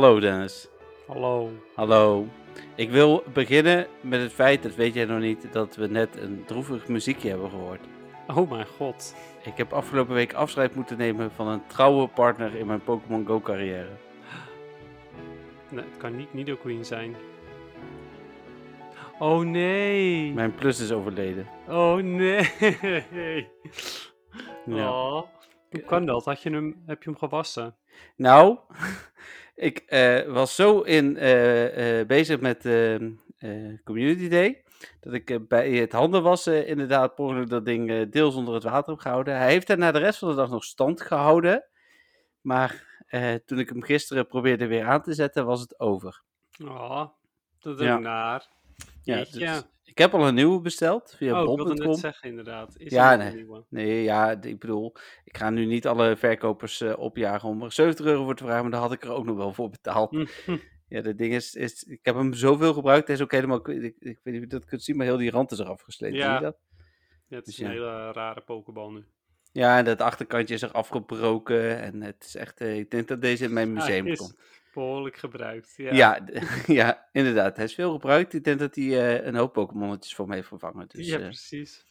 Hallo Dennis. Hallo. Hallo. Ik wil beginnen met het feit, dat weet jij nog niet, dat we net een droevig muziekje hebben gehoord. Oh mijn god. Ik heb afgelopen week afscheid moeten nemen van een trouwe partner in mijn Pokémon Go carrière. Nee, het kan niet Nidoqueen zijn. Oh nee. Mijn plus is overleden. Oh nee. Ja. Oh. Hoe kan dat? Had je hem, heb je hem gewassen? Nou, ik eh, was zo in, eh, eh, bezig met ehm, eh, Community Day. Dat ik bij het handen wassen inderdaad per dat ding deels onder het water heb gehouden. Hij heeft daarna de rest van de dag nog stand gehouden. Maar eh, toen ik hem gisteren probeerde weer aan te zetten, was het over. Oh, dat is Ja. naar. Ja, dus ik heb al een nieuwe besteld via oh, ik wilde net zeggen inderdaad. Is Ja, nee. een nieuwe? Nee, ja, ik bedoel, ik ga nu niet alle verkopers eh, opjagen om er 70 euro voor te vragen, maar daar had ik er ook nog wel voor betaald. Ja, dat ding is, is, ik heb hem zoveel gebruikt, hij is ook helemaal, ik, ik, weet niet of je dat kunt zien, maar heel die rand is eraf gesleten. Ja. Zie je dat? Ja, het is Dus een ja. hele rare pokeball nu. Ja, en dat achterkantje is er afgebroken en het is echt, eh, ik denk dat deze in mijn museum komt. Behoorlijk gebruikt. Ja. Ja, ja, inderdaad, hij is veel gebruikt. Ik denk dat hij eh, een hoop Pokémonnetjes voor me heeft vervangen. Dus, ja, eh, precies.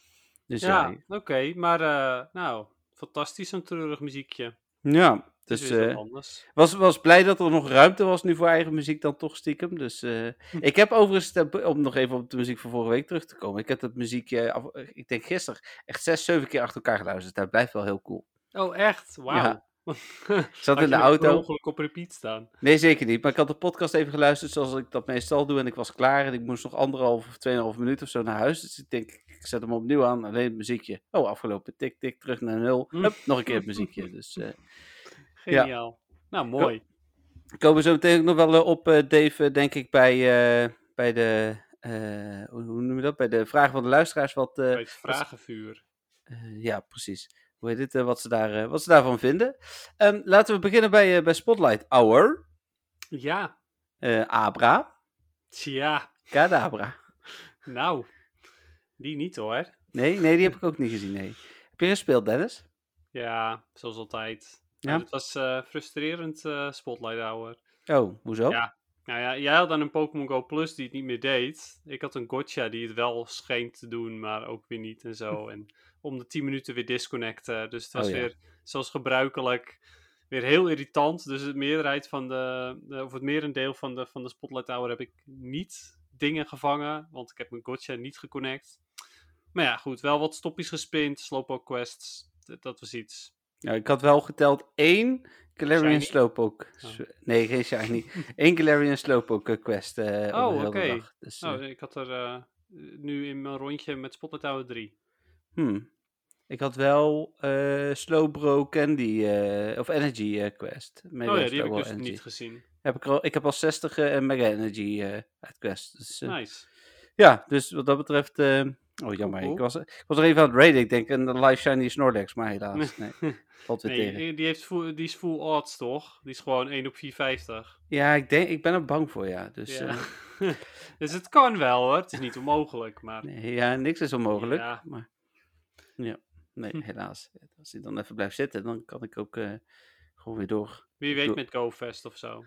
dus Ja, ja, oké. maar eh, nou, fantastisch zo'n treurig muziekje. ja, Dus anders. Was, was blij dat er nog ruimte was nu voor eigen muziek dan toch stiekem. Dus eh, ik heb overigens, om nog even op de muziek van vorige week terug te komen. Ik heb dat muziekje, af- ik denk gisteren, echt zes, zeven keer achter elkaar geluisterd. Dat blijft wel heel cool. Oh, echt? Wauw. Ja. Ik zat in de auto. ongeluk op repeat staan. Nee, zeker niet. Maar ik had de podcast even geluisterd zoals ik dat meestal doe. En ik was klaar en ik moest nog anderhalf of tweeënhalf minuut of zo naar huis. Dus ik denk, ik zet hem opnieuw aan. Alleen het muziekje. Oh, afgelopen. Tik, tik, terug naar nul. Mm. Hup, nog een keer het muziekje. Dus eh Ja. Geniaal. Nou, mooi. We komen zo meteen ook nog wel eh, op, eh, Dave, denk ik, bij, bij de, hoe, noem je dat? Bij de vragen van de luisteraars. Wat, Bij het vragenvuur. ja, precies. Hoe heet het? eh, wat, ze daar, eh, wat ze daarvan vinden. Ehm, laten we beginnen bij, eh, bij Spotlight Hour. Ja. Abra. Tja. Kadabra. Nou. Die niet hoor. Nee, nee, die heb ik ook niet gezien. Nee. Heb je gespeeld, Dennis? Ja, zoals altijd. Ja? Nou, het was frustrerend spotlight hour. Oh, hoezo? Ja. Nou ja, jij had dan een Pokémon Go Plus die het niet meer deed. Ik had een Gotcha die het wel scheen te doen, maar ook weer niet en zo. En om de 10 minuten weer disconnecten. Dus het was Oh ja. weer, zoals gebruikelijk, weer heel irritant. Dus de meerderheid van de, de- of het merendeel van de, van de Spotlight Hour heb ik niet dingen gevangen. Want ik heb mijn Gotcha niet geconnect. Maar ja, goed, wel wat stoppies gespind, Slowpoke quests. Dat, dat was iets. Nou, ik had wel geteld één Galarian? Slowpoke. Oh. Nee, geen shiny. Eén Galarian Slowpoke eh, quest eh Oh, oké. Dus, Nou, ik had er nu in mijn rondje met Spotlight Hour 3. Hmm. Ik had wel eh Slowbro Candy of Energy Quest. Mega oh ja, die heb ik dus Energy. niet gezien. Heb ik, al, ik heb al 60 eh, en Mega Energy uit Quest. Dus, Nice. Ja, dus wat dat betreft. Eh, oh, jammer. Cool. Ik, was, ik was er even aan het raiden. Ik denk een Live Shiny Snorlax, maar helaas. Nee, valt weer tegen. Nee, die, heeft full, die is full odds toch? Die is gewoon 1 op 450. Ja, ik, denk, ik ben er bang voor, ja. Dus Ja. eh, dus het kan wel hoor. Het is niet onmogelijk, maar... nee, ja, niks is onmogelijk. Ja. Maar ja, nee, Hm. helaas. Als hij dan even blijft zitten, dan kan ik ook eh, gewoon weer door. Wie weet met GoFest of zo.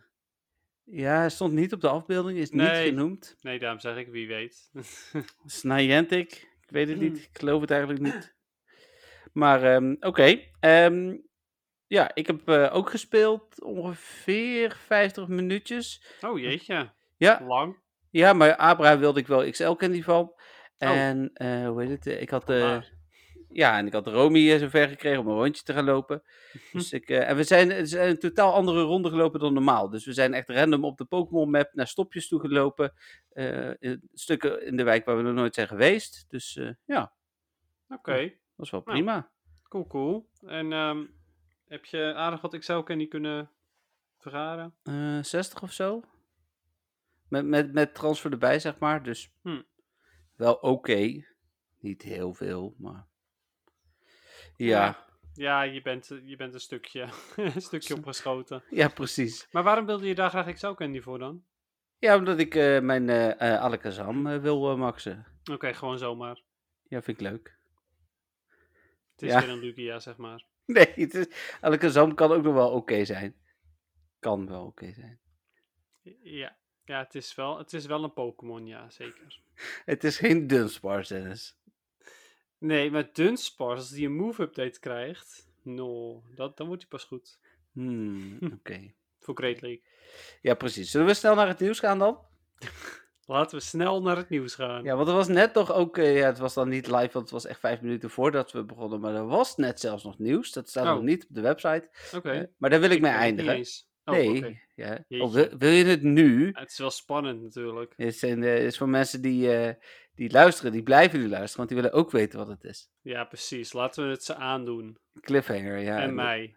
Ja, hij stond niet op de afbeelding, is niet genoemd. Nee, daarom zeg ik wie weet. Niantic, ik weet het Hmm. niet. Ik geloof het eigenlijk niet. Maar ehm, oké. ehm, ja, ik heb eh, ook gespeeld ongeveer 50 minuutjes. oh jeetje, Ja, lang. ja maar Abra wilde ik wel XL candy van. Oh. En eh, hoe heet het? Ik had Vandaar. Ja, en ik had Romy eh, zover gekregen om een rondje te gaan lopen. Dus ik, eh, en we zijn, een totaal andere ronde gelopen dan normaal. Dus we zijn echt random op de Pokémon map naar stopjes toe gelopen. eh, in stukken in de wijk waar we nog nooit zijn geweest. Dus ja, Oké, dat was wel Nou. prima. cool, cool. En ehm, heb je aardig wat Excel Candy kunnen vergaren? Eh 60 of zo. Met, met, met transfer erbij, zeg maar. Dus Hm. wel oké. Niet heel veel, maar... Ja, Ja, je bent, je bent een stukje, een stukje opgeschoten. ja, precies. Maar waarom wilde je daar graag Excel Candy voor dan? Ja, omdat ik eh, mijn eh, Alakazam wil maxen. Oké, gewoon zomaar. Ja, vind ik leuk. Het is Ja. weer een Lugia, zeg maar. Nee, het is, Alakazam kan ook nog wel oké zijn. Kan wel oké zijn. Ja, ja het, is wel, het is wel een Pokémon, ja, zeker. Het is geen Dunsparce, Dennis. Nee, maar Dunsparce, als die een move-update krijgt, no, dat, dan wordt hij pas goed. Hmm, oké. Voor Great League. Ja, precies. Zullen we snel naar het nieuws gaan dan? Laten we snel naar het nieuws gaan. Ja, want er was net toch ook, eh, ja, het was dan niet live, want het was echt vijf minuten voordat we begonnen, maar er was net zelfs nog nieuws. Dat staat Oh. nog niet op de website. Oké. Eh, maar daar wil ik, mee het niet eindigen. Oh, nee, ja. Jeetje. Of wil, wil je het nu? Het is wel spannend natuurlijk. Het zijn, eh, is voor mensen die, eh, die luisteren, die blijven nu luisteren, want die willen ook weten wat het is. Ja, precies. Laten we het ze aandoen. Cliffhanger, ja. en mij.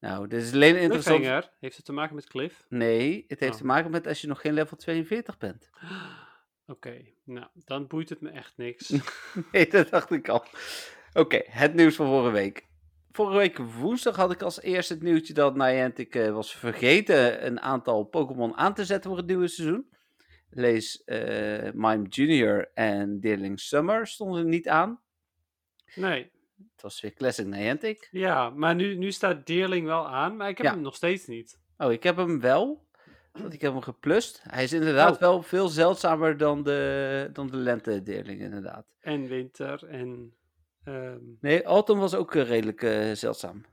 Nou, dit is alleen interessant. Cliffhanger, heeft het te maken met Cliff? Nee, het heeft Oh. te maken met als je nog geen level 42 bent. Oké, nou, dan boeit het me echt niks. Nee, dat dacht ik al. Oké, het nieuws van vorige week. Vorige week woensdag had ik als eerste het nieuwtje dat Niantic eh, was vergeten een aantal Pokémon aan te zetten voor het nieuwe seizoen. Lees eh Mime Junior en Deerling Summer stonden niet aan. Nee, Het was weer Classic Niantic. ja, maar nu, nu staat Deerling wel aan, maar ik heb Ja. hem nog steeds niet. Oh, ik heb hem wel. Want ik heb hem geplust. Hij is inderdaad Oh. wel veel zeldzamer dan de, dan de lente-deerling, inderdaad. En winter en... ehm, Nee, Autumn was ook eh, redelijk eh, zeldzaam.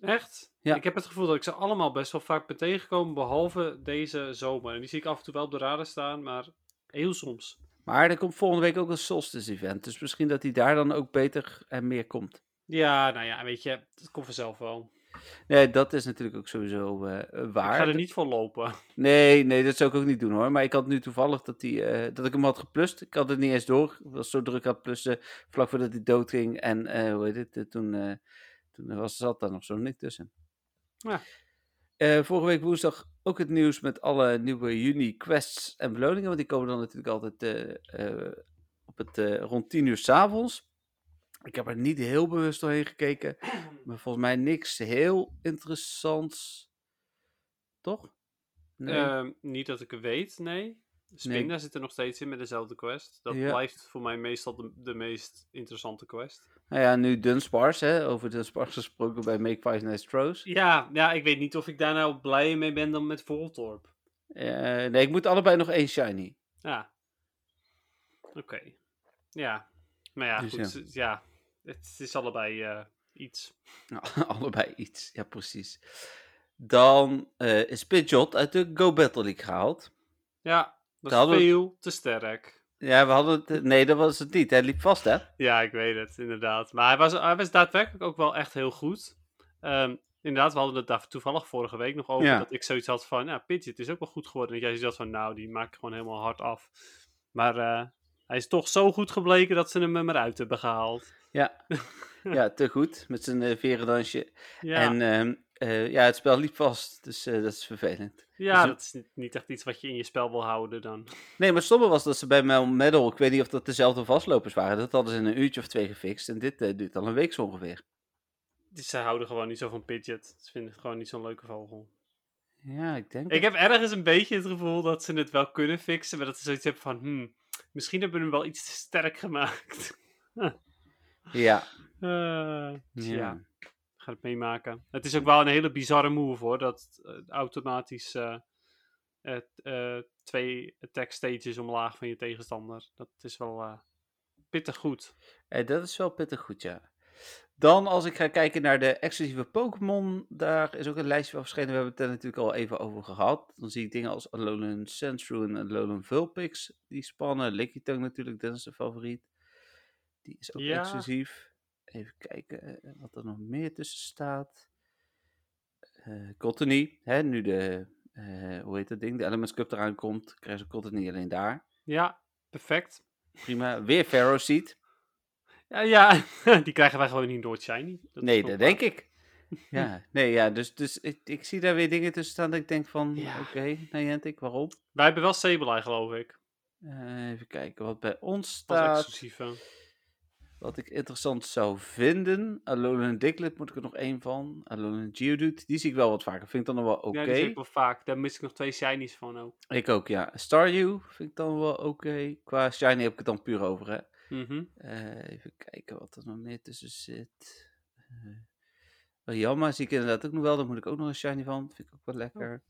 echt? Ja. Ik heb het gevoel dat ik ze allemaal best wel vaak ben tegengekomen, behalve deze zomer. En die zie ik af en toe wel op de radar staan, maar heel soms. Maar er komt volgende week ook een Solstice event. Dus misschien dat hij daar dan ook beter en meer komt. Ja, nou ja, weet je, dat komt vanzelf wel. Nee, dat is natuurlijk ook sowieso eh, eh, waar. Ik ga er niet voor lopen. Nee, nee, dat zou ik ook niet doen hoor. Maar ik had nu toevallig dat, die, eh, dat ik hem had geplust. Ik had het niet eens door. Ik was zo druk aan het plussen vlak voordat hij doodging. En eh, hoe heet het? toen, toen was, zat daar nog zo niet tussen. Ja. Vorige week woensdag ook het nieuws met alle nieuwe juni quests en beloningen. Want die komen dan natuurlijk altijd op het, rond 10 uur s'avonds. Ik heb er niet heel bewust doorheen gekeken. Maar volgens mij niks heel interessants. Toch? Nee. Ehm, niet dat ik het weet, nee. Spinda zit er nog steeds in met dezelfde quest. Dat Ja. blijft voor mij meestal de, de meest interessante quest. Nou ja, nu Dunsparce, hè, over Dunsparce gesproken bij Make Five Nice Throws. Ja, ja, ik weet niet of ik daar nou blijer mee ben dan met Voltorp. Eh, nee, ik moet allebei nog één shiny. Ja. Oké. Ja. Maar ja, Dus goed. ja. Ja. Het is allebei eh, iets. Nou, allebei iets, ja precies. Dan eh, is Pidgeot uit de Go Battle League gehaald. Ja, dat is we- te sterk. Ja, we hadden het... Nee, dat was het niet. Hij liep vast, hè? Ja, ik weet het, inderdaad. Maar hij was, hij was daadwerkelijk ook wel echt heel goed. Ehm, inderdaad, we hadden het daar toevallig vorige week nog over. Ja. Dat ik zoiets had van, ja, Pidgeot is ook wel goed geworden. En jij zoiets had van, nou, die maak ik gewoon helemaal hard af. Maar eh, hij is toch zo goed gebleken dat ze hem er maar uit hebben gehaald. Ja, ja te goed. Met zijn eh verendansje. Ja, En ehm, eh, ja, het spel liep vast. Dus eh, dat is vervelend. ja dus- dat is niet, echt iets wat je in je spel wil houden dan. Nee, maar het stomme was dat ze bij Mel Medal, ik weet niet of dat dezelfde vastlopers waren, dat hadden ze in een uurtje of twee gefixt. En dit duurt al een week zo ongeveer. Dus ze houden gewoon niet zo van Pidgeot. Ze vinden het gewoon niet zo'n leuke vogel. Ja, ik denk. Ik heb ergens een beetje het gevoel dat ze het wel kunnen fixen. Maar dat ze zoiets hebben van, hmm, misschien hebben we hem wel iets te sterk gemaakt. Ja. Eh, ja. ga het meemaken. Het is ook wel een hele bizarre move hoor. Dat eh, automatisch eh, twee attack stages omlaag van je tegenstander. Dat is wel pittig goed. Eh, dat is wel pittig goed, ja. Dan, als ik ga kijken naar de exclusieve Pokémon, daar is ook een lijstje van verschenen. We hebben het er natuurlijk al even over gehad. Dan zie ik dingen als Alolan Sandshrew en Alolan Vulpix, die spannen. Lickitung natuurlijk, dat is de favoriet. Die is ook Ja. exclusief. Even kijken eh, wat er nog meer tussen staat. Eh Cottony, hè, nu de, eh, hoe heet dat ding, de Elements Cup eraan komt, krijgen ze Cottony alleen daar. Ja, perfect. Prima. Weer Pharaoh Seed. Ja, ja die krijgen wij gewoon niet door shiny. Dat Nee, dat waar. denk ik. Ja, nee, ja, dus, dus ik, ik zie daar weer dingen tussen staan dat ik denk van, Ja. oké, Niantic, waarom? Wij hebben wel Sableye geloof ik. Eh, even kijken wat bij ons staat. exclusieve. Wat ik interessant zou vinden. Alolan Diglett moet ik er nog één van. Alolan Geodude, die zie ik wel wat vaker. Vind ik dan nog wel oké. Ja, die zie ik wel vaak. Daar mis ik nog twee shinies van ook. Ik ook, ja. Staryu vind ik dan wel oké. Qua shiny heb ik het dan puur over, hè. Mhm. Eh, even kijken wat er nog meer tussen zit. Yama zie ik inderdaad ook nog wel. Daar moet ik ook nog een shiny van. Vind ik ook wel lekker.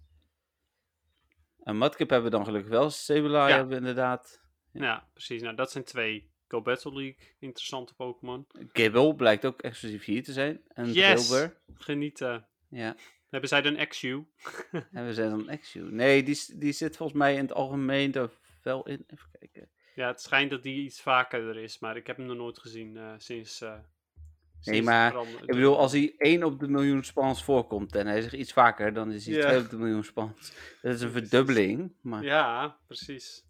En Mudkip hebben we dan gelukkig wel. Ja. hebben we inderdaad. Ja, precies. Nou, dat zijn twee Go Battle League interessante Pokémon. Gible blijkt ook exclusief hier te zijn. En Yes! Genieten. Ja. Hebben zij dan XU? En we zijn dan Exu. Nee, die, die zit volgens mij in het algemeen er wel in. Even kijken. Ja, het schijnt dat die iets vaker er is, maar ik heb hem nog nooit gezien eh, sinds. sinds de maar Ik bedoel, als hij 1 op de miljoen spans voorkomt en hij zegt iets vaker, dan is hij Ja. 2 op de miljoen spans. Dat is een verdubbeling. Maar Ja, precies.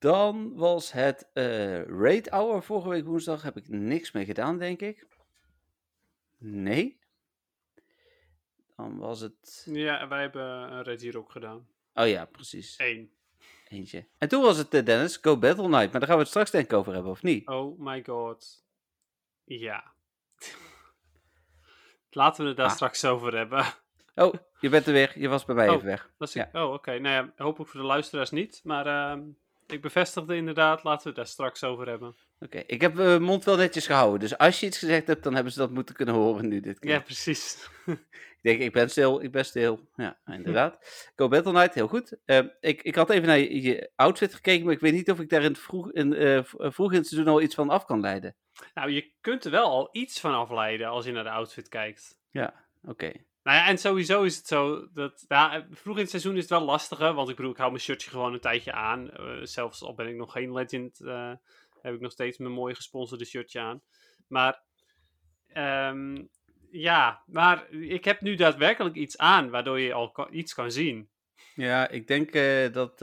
Dan was het eh Raid Hour vorige week woensdag. Heb ik niks mee gedaan, denk ik. Nee. Dan was het. Ja, wij hebben een Red hier ook gedaan. Oh ja, precies. Eén. Eentje. En toen was het, eh, Dennis, Go Battle Night. Maar daar gaan we het straks denk ik over hebben, of niet? Oh my god. Ja. Laten we het daar Ah. straks over hebben. Oh, je bent er weer. Je was bij mij Oh. even weg. Is Ja. Oh, oké. Nou ja, hopelijk voor de luisteraars niet. Maar ehm, ik bevestigde inderdaad. Laten we het daar straks over hebben. Oké, ik heb mijn mond wel netjes gehouden. Dus als je iets gezegd hebt, dan hebben ze dat moeten kunnen horen nu dit keer. Ja, precies. Ik denk, ik ben stil, ik ben stil. Ja, inderdaad. Go Battle Night, heel goed. Ehm, ik, ik had even naar je, je outfit gekeken, maar ik weet niet of ik daar in het vroeg, in, eh, eh, vroeg in het seizoen al iets van af kan leiden. Nou, je kunt er wel al iets van afleiden als je naar de outfit kijkt. Ja, oké. Nou ja, en sowieso is het zo dat. Ja, vroeg in het seizoen is het wel lastiger. Want ik bedoel, ik hou mijn shirtje gewoon een tijdje aan. Eh, zelfs al ben ik nog geen legend, eh, heb ik nog steeds mijn mooie gesponsorde shirtje aan. Maar. ehm, ja, maar ik heb nu daadwerkelijk iets aan waardoor je al ka- iets kan zien. Ja, ik denk eh, dat,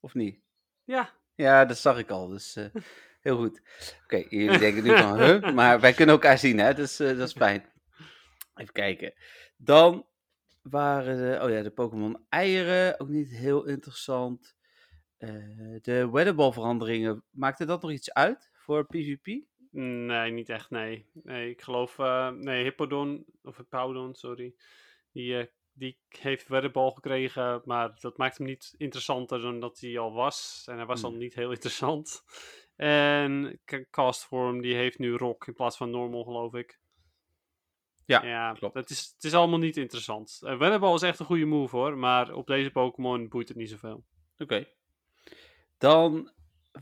of niet? Ja, Ja, dat zag ik al, dus heel goed. Oké, jullie denken nu van, huh? Maar wij kunnen elkaar zien, hè? Dus dat is fijn. Even kijken. Dan waren de, oh ja, de Pokémon eieren, ook niet heel interessant. Eh, de weatherball veranderingen, maakte dat nog iets uit voor PvP? nee, niet echt, nee. Nee, ik geloof. eh, nee, Hippodon, of Hippodon, sorry. Die, eh, die heeft weddebal gekregen, maar dat maakt hem niet interessanter dan dat hij al was. En hij was al Hmm. niet heel interessant. En Castform, die heeft nu Rock in plaats van Normal, geloof ik. Ja, ja klopt. Het is, het is allemaal niet interessant. Uh, weddebal is echt een goede move hoor, maar op deze Pokémon boeit het niet zoveel. Oké. Dan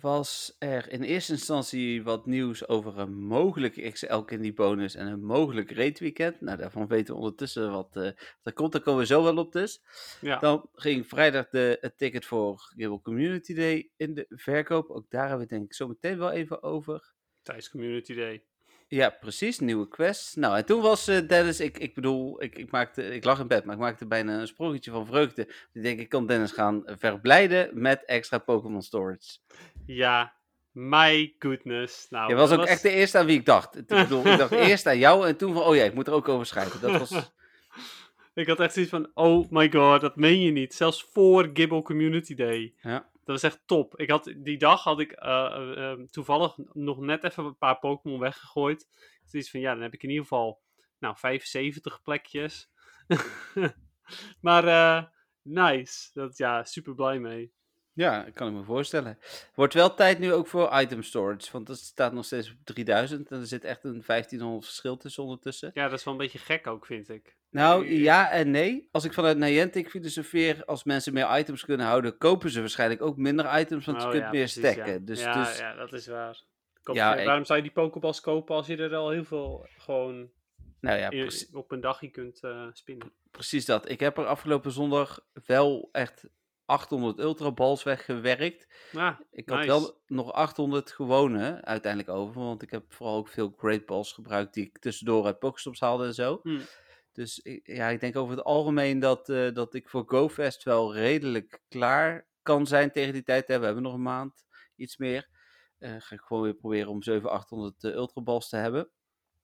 was er in eerste instantie wat nieuws over een mogelijke XL Candy bonus en een mogelijk raid weekend. Nou, daarvan weten we ondertussen wat, eh, wat er komt. Daar komen we zo wel op dus. Ja, Dan ging vrijdag de, het ticket voor Gibble Community Day in de verkoop. Ook daar hebben we het denk ik zo meteen wel even over. tijdens Community Day. Ja, precies. Nieuwe quest. Nou, en toen was eh, Dennis, ik, ik bedoel, ik, ik, maakte, ik lag in bed, maar ik maakte bijna een sprongetje van vreugde. Ik denk, ik kan Dennis gaan verblijden met extra Pokémon Storage. Ja, my goodness. Nou, Je was ook echt de eerste aan wie ik dacht. Ik, bedoel, ik dacht eerst aan jou en toen van, oh ja, ik moet er ook over schrijven. Dat was, Ik had echt zoiets van, oh my god, dat meen je niet. Zelfs voor Gibble Community Day. ja. Dat was echt top. Ik had, die dag had ik eh, eh, eh, toevallig nog net even een paar Pokémon weggegooid. Zoiets van, ja, dan heb ik in ieder geval, nou, 75 plekjes. maar, eh, nice. Dat, ja, super blij mee. Ja, kan ik me voorstellen. Wordt wel tijd nu ook voor item storage, want dat staat nog steeds op 3000 en er zit echt een 1500 verschil tussen ondertussen. Ja, dat is wel een beetje gek ook, vind ik. Nou, ja en nee. Als ik vanuit Niantic filosofeer, als mensen meer items kunnen houden, kopen ze waarschijnlijk ook minder items, want je Oh, kunt ja, meer precies, stacken. Ja. Dus, ja, dus ja, dat is waar. Koop- Ja, ik- Waarom zou je die Pokéballs kopen als je er al heel veel gewoon nou ja, in- op een dagje kunt eh, spinnen? precies dat. Ik heb er afgelopen zondag wel echt 800 ultraballs weggewerkt. Ja, Ik had nice. wel nog 800 gewone uiteindelijk over, want ik heb vooral ook veel great balls gebruikt die ik tussendoor uit Pokestops haalde en zo. Hm. Dus ik- ja, ik denk over het algemeen dat, eh, dat ik voor GoFest wel redelijk klaar kan zijn tegen die tijd. Hè. We hebben nog een maand, iets meer. Eh ga ik gewoon weer proberen om 700, 800 eh, ultraballs te hebben.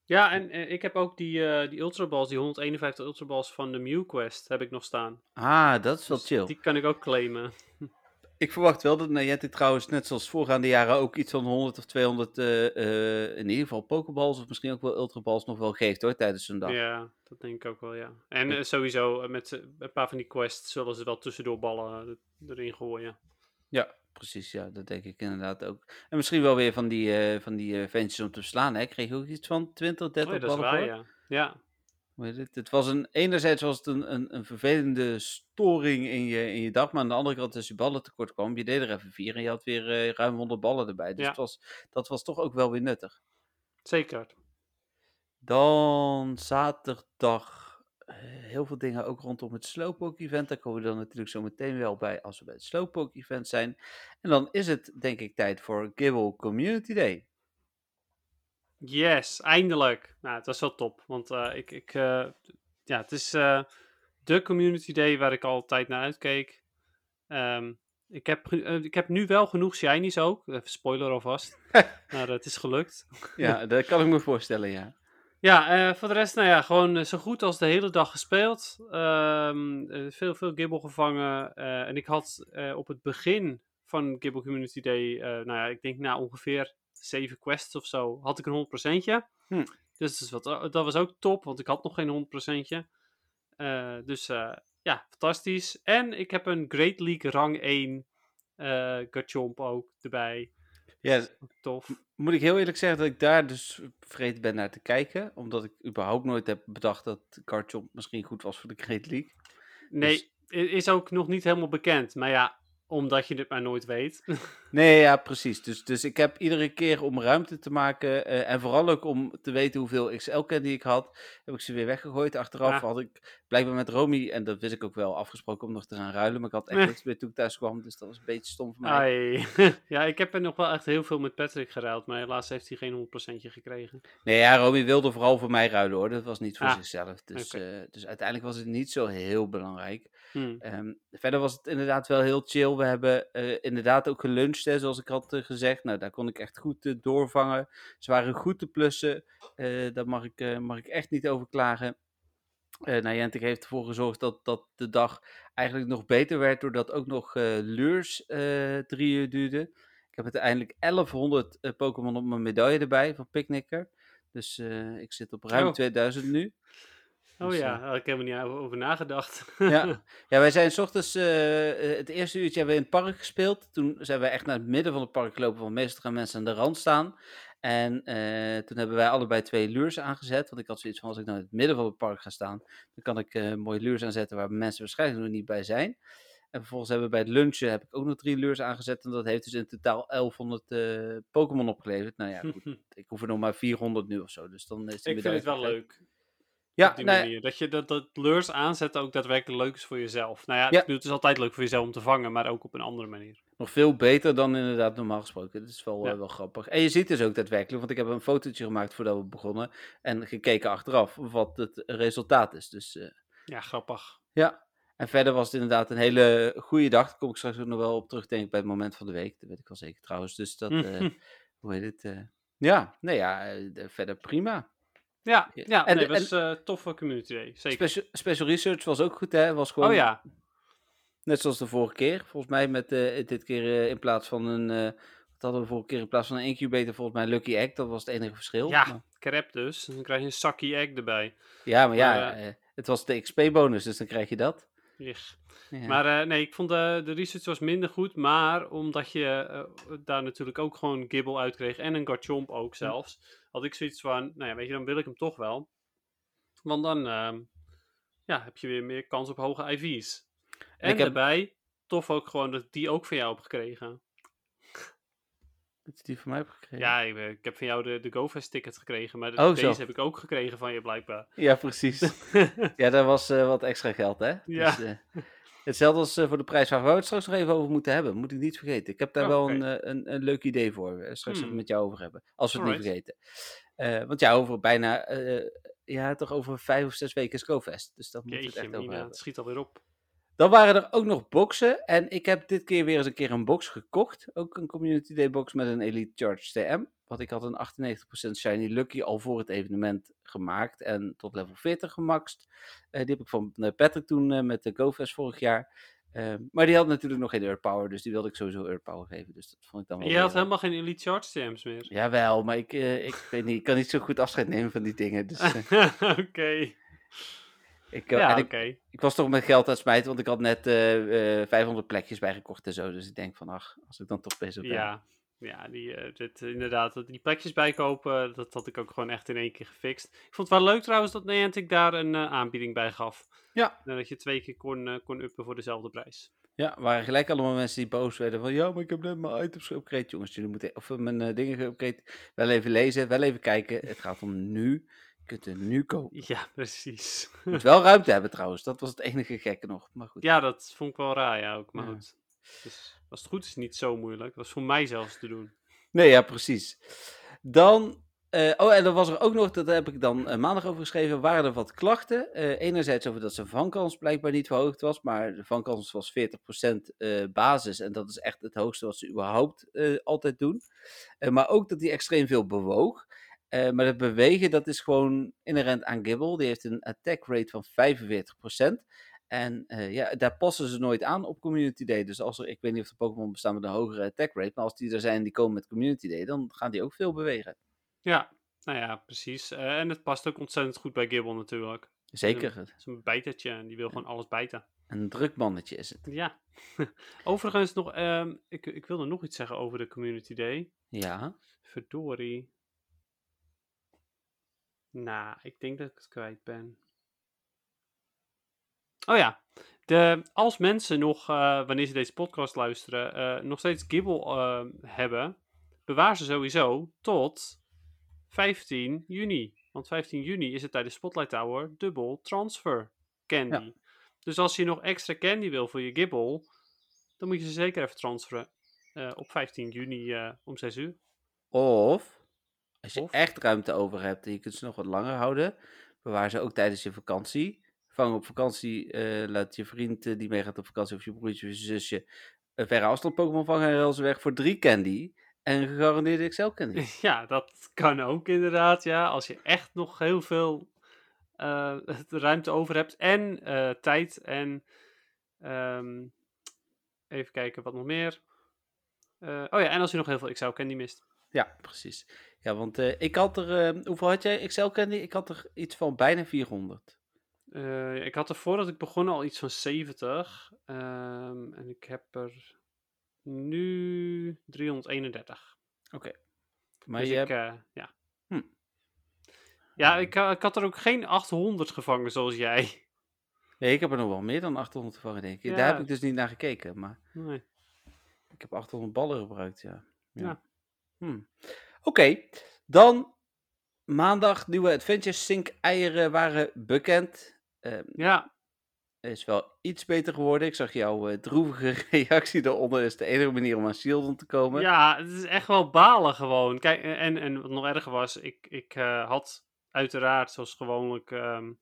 Ja, en eh, ik heb ook die, eh die Ultraballs, die 151 Ultraballs van de Mew Quest, heb ik nog staan. Ah, dat is wel Dus chill. Die kan ik ook claimen. Ik verwacht wel dat Niantic trouwens, net zoals voorgaande jaren, ook iets van 100 of 200 eh, eh, in ieder geval Pokeballs of misschien ook wel ultraballs nog wel geeft hoor, tijdens zo'n dag. Ja, dat denk ik ook wel, ja. En eh, sowieso, eh, met eh, een paar van die quests zullen ze wel tussendoor ballen erin gooien. Ja, precies. Ja, dat denk ik inderdaad ook. En misschien wel weer van die, eh van die eh, ventjes om te verslaan. Hè? Kreeg je ook iets van 20, 30 Oh, ja, dat is ballen waar, ja. Ja, het? Het was een, enerzijds was het een, een, een vervelende storing in je, in je dag, maar aan de andere kant, als je ballen tekort kwam, je deed er even vier en je had weer eh, ruim 100 ballen erbij. Dus Ja. het was, dat was toch ook wel weer nuttig. Zeker. Dan zaterdag heel veel dingen ook rondom het Slowpoke event. Daar komen we dan natuurlijk zo meteen wel bij als we bij het Slowpoke event zijn. En dan is het denk ik tijd voor Gibble Community Day. Yes, eindelijk. Nou, het was wel top. Want eh, ik, ik, eh, ja, het is eh, de community day waar ik altijd naar uitkeek. Ehm, ik, heb, ik heb nu wel genoeg shinies ook. Even spoiler alvast. maar het is gelukt. Ja, dat kan ik me voorstellen, ja. Ja, eh, voor de rest, nou ja, gewoon eh, zo goed als de hele dag gespeeld. Ehm, eh, veel, veel gibbel gevangen. en ik had op het begin van Gibbel Community Day, nou ja, ik denk na ongeveer zeven quests of zo, had ik een 100%. Hm. Dus dat, wat, dat was ook top, want ik had nog geen 100%. Eh dus ja, fantastisch. En ik heb een Great League rang 1 eh Garchomp ook erbij. Ja, Tof. moet ik heel eerlijk zeggen dat ik daar dus vergeten ben naar te kijken. Omdat ik überhaupt nooit heb bedacht dat Garchomp misschien goed was voor de Great League. Nee, i- is ook nog niet helemaal bekend. Maar ja, omdat je het maar nooit weet. Nee, ja, precies. Dus, dus ik heb iedere keer om ruimte te maken eh, en vooral ook om te weten hoeveel XL-candy ik had, heb ik ze weer weggegooid. Achteraf had ik blijkbaar met Romy, en dat wist ik ook wel, afgesproken om nog te gaan ruilen. Maar ik had echt niks meer toen ik thuis kwam, dus dat was een beetje stom voor mij. Ja, ik heb er nog wel echt heel veel met Patrick geruild. Maar helaas heeft hij geen 100% gekregen. Nee, ja, Romy wilde vooral voor mij ruilen hoor. Dat was niet voor Ah, zichzelf. Dus, eh, dus uiteindelijk was het niet zo heel belangrijk. Hm. Ehm, verder was het inderdaad wel heel chill. We hebben eh, inderdaad ook geluncht, hè, zoals ik had eh, gezegd. Nou, daar kon ik echt goed eh, doorvangen. Ze waren goed te plussen. Daar mag ik, mag ik echt niet over klagen. Eh nou, Jentik heeft ervoor gezorgd dat, dat de dag eigenlijk nog beter werd, doordat ook nog Lures eh, drie uur duurde. Ik heb uiteindelijk 1100 eh, Pokémon op mijn medaille erbij van Picnicker. Dus ik zit op ruim Oh. 2000 nu. Oh Dus, ja, daar had ik helemaal niet over- nagedacht. Ja. Ja, wij zijn 's ochtends, eh, eh, het eerste uurtje hebben we in het park gespeeld. Toen zijn we echt naar het midden van het park gelopen, want meestal gaan mensen aan de rand staan. En eh, toen hebben wij allebei twee lures aangezet. Want ik had zoiets van, als ik nou in het midden van het park ga staan, dan kan ik eh, mooie lures aanzetten waar mensen waarschijnlijk nog niet bij zijn. En vervolgens hebben we bij het lunchen heb ik ook nog drie lures aangezet. En dat heeft dus in totaal 1100 eh, Pokémon opgeleverd. Nou ja, goed, ik hoef er nog maar 400 nu of zo. Dus dan is ik vind het wel leuk. Ja, op die nou ja, manier. Dat je dat, dat lures aanzetten ook daadwerkelijk leuk is voor jezelf. Nou ja, Ja. het is altijd leuk voor jezelf om te vangen, maar ook op een andere manier. Nog veel beter dan inderdaad normaal gesproken. Dat is wel, Ja. eh, wel grappig. En je ziet dus ook daadwerkelijk, want ik heb een fotootje gemaakt voordat we begonnen. En gekeken achteraf wat het resultaat is. Dus eh, Ja, grappig. ja. En verder was het inderdaad een hele goede dag. Daar kom ik straks ook nog wel op terug, denk ik, bij het moment van de week. Dat weet ik wel zeker trouwens. Dus dat, eh, hoe heet het? eh, ja, nee ja, de- verder prima. Ja, ja En- nee, en- was eh toffe community day. Zeker. Special, special Research was ook goed, hè? Was gewoon Oh ja, Net zoals de vorige keer. Volgens mij met eh, dit keer eh, in plaats van een. wat hadden we vorige keer in plaats van een incubator? Volgens mij Lucky Egg. Dat was het enige verschil. ja, Maar, crap dus. Dan krijg je een zakkie egg erbij. ja, maar ja, het was de XP-bonus, dus dan krijg je dat. Ugh. Ja. Maar nee, ik vond de, de research was minder goed. Maar omdat je daar natuurlijk ook gewoon Gibble uit kreeg. En een Garchomp ook zelfs. Had ik zoiets van, nou ja, weet je, dan wil ik hem toch wel. Want dan ehm, ja, heb je weer meer kans op hoge IV's. En ik heb- daarbij, tof ook gewoon dat die ook van jou heb gekregen. Dat je die van mij hebt gekregen. Ja, ik, eh, ik heb van jou de, de GoFest ticket gekregen. Maar de- Oh, deze zo. heb ik ook gekregen van je blijkbaar. Ja, precies. ja, dat was eh, wat extra geld, hè? Ja. Dus, eh, hetzelfde als eh, voor de prijs waar we het straks nog even over moeten hebben. Moet ik niet vergeten. Ik heb daar Oh, wel een, eh, een, een leuk idee voor. eh, straks even Hmm. met jou over hebben. Als we het niet vergeten. Want ja, over bijna. ja, toch over vijf of zes weken is GoFest. Dus dat moeten we het Jeetje, echt over mina, hebben. het schiet alweer op. Dan waren er ook nog boxen. En ik heb dit keer weer eens een keer een box gekocht. Ook een Community Day box met een Elite Charge TM. Want ik had een 98% Shiny Lucky al voor het evenement gemaakt. En tot level 40 gemaxt. Eh, die heb ik van eh, Patrick toen eh, met de GoFest vorig jaar. Maar die had natuurlijk nog geen Earth Power. Dus die wilde ik sowieso Earth Power geven. Dus dat vond ik dan wel je had helemaal geen Elite Charge TM's meer. Jawel, maar ik, ik weet niet. Ik kan niet zo goed afscheid nemen van die dingen. Dus oké. ik, Ja, ik, was toch met geld aan het smijten. Want ik had net eh, eh, 500 plekjes bijgekocht en zo. Dus ik denk van, ach, als ik dan toch bezig ben. Ja. Ja, die, eh, dit, inderdaad, dat- die plekjes bijkopen, dat had ik ook gewoon echt in één keer gefixt. Ik vond het wel leuk trouwens dat Niantic daar een eh, aanbieding bij gaf. Ja. En dat je twee keer kon, eh, kon uppen voor dezelfde prijs. Ja, waren gelijk allemaal mensen die boos werden van... Ja, maar ik heb net mijn items geüpgrade, jongens. Jullie moeten... Of mijn eh, dingen geüpgrade. Wel even lezen, wel even kijken. Het gaat om nu. Je kunt er nu kopen. Ja, precies. Je moet wel ruimte hebben trouwens. Dat was het enige gekke nog. Maar goed. ja, dat vond ik wel raar, ja, ook. Maar Ja. goed. Dus als het goed is, niet zo moeilijk. Dat was voor mij zelfs te doen. Nee, ja, precies. Dan... eh, oh, en dan was er ook nog, dat heb ik dan eh, maandag over geschreven, waren er wat klachten. Eh, enerzijds over dat zijn vankans blijkbaar niet verhoogd was, maar de vankans was 40% eh, basis. En dat is echt het hoogste wat ze überhaupt altijd doen. Maar ook dat hij extreem veel bewoog. Maar dat bewegen, dat is gewoon inherent aan Gibble. Die heeft een attack rate van 45%. En eh, ja, daar passen ze nooit aan op Community Day. Dus als er, ik weet niet of er Pokémon bestaan met een hogere attack rate, maar als die er zijn die komen met Community Day, dan gaan die ook veel bewegen. Ja, nou ja, precies. Eh, en het past ook ontzettend goed bij Gibble natuurlijk. Zeker. Het is een bijtertje en die wil gewoon alles bijten. Een druk mannetje is het. Ja. Overigens nog, ehm, ik, ik wilde nog iets zeggen over de Community Day. Ja. Verdorie. Nou, ik denk dat ik het kwijt ben. Oh ja. De, als mensen nog, eh, wanneer ze deze podcast luisteren, eh, nog steeds Gibble eh, hebben, bewaar ze sowieso tot 15 juni. Want 15 juni is het tijdens Spotlight Tower dubbel transfer candy. Dus als je nog extra candy wil voor je Gibble, dan moet je ze zeker even transferen op 15 juni om 6 uur. Of, als je Of? echt ruimte over hebt en je kunt ze nog wat langer houden, bewaar ze ook tijdens je vakantie. Vang op vakantie, eh, laat je vriend eh, die meegaat op vakantie of je broertje of je zusje een verre afstand Pokémon vangen en ruil ze weg voor drie candy. En gegarandeerde Excel candy. Ja, dat kan ook inderdaad. Ja, als je echt nog heel veel eh, ruimte over hebt en tijd en ehm, even kijken wat nog meer. Oh ja, en als je nog heel veel Excel candy mist. Ja, precies. Ja, want ik had er, hoeveel had jij Excel candy? Ik had er iets van bijna 400. Eh, ik had er voordat ik begon al iets van 70 ehm, en ik heb er nu 331. Maar dus je ik, hebt, eh, ja. Hm. Ja, ik, eh, ik had er ook geen 800 gevangen zoals jij. nee, ik heb er nog wel meer dan 800 gevangen, denk ik. Daar heb ik dus niet naar gekeken, maar Nee. ik heb 800 ballen gebruikt, ja. Ja. Hm. Oké, dan maandag nieuwe Adventures Sync eieren waren bekend. Ehm, Ja, is wel iets beter geworden. Ik zag jouw eh, droevige reactie daaronder. Is de enige manier om aan Shieldon te komen. Ja, het is echt wel balen gewoon. Kijk, en, en wat nog erger was, ik, ik eh, had uiteraard, zoals gewoonlijk, ehm,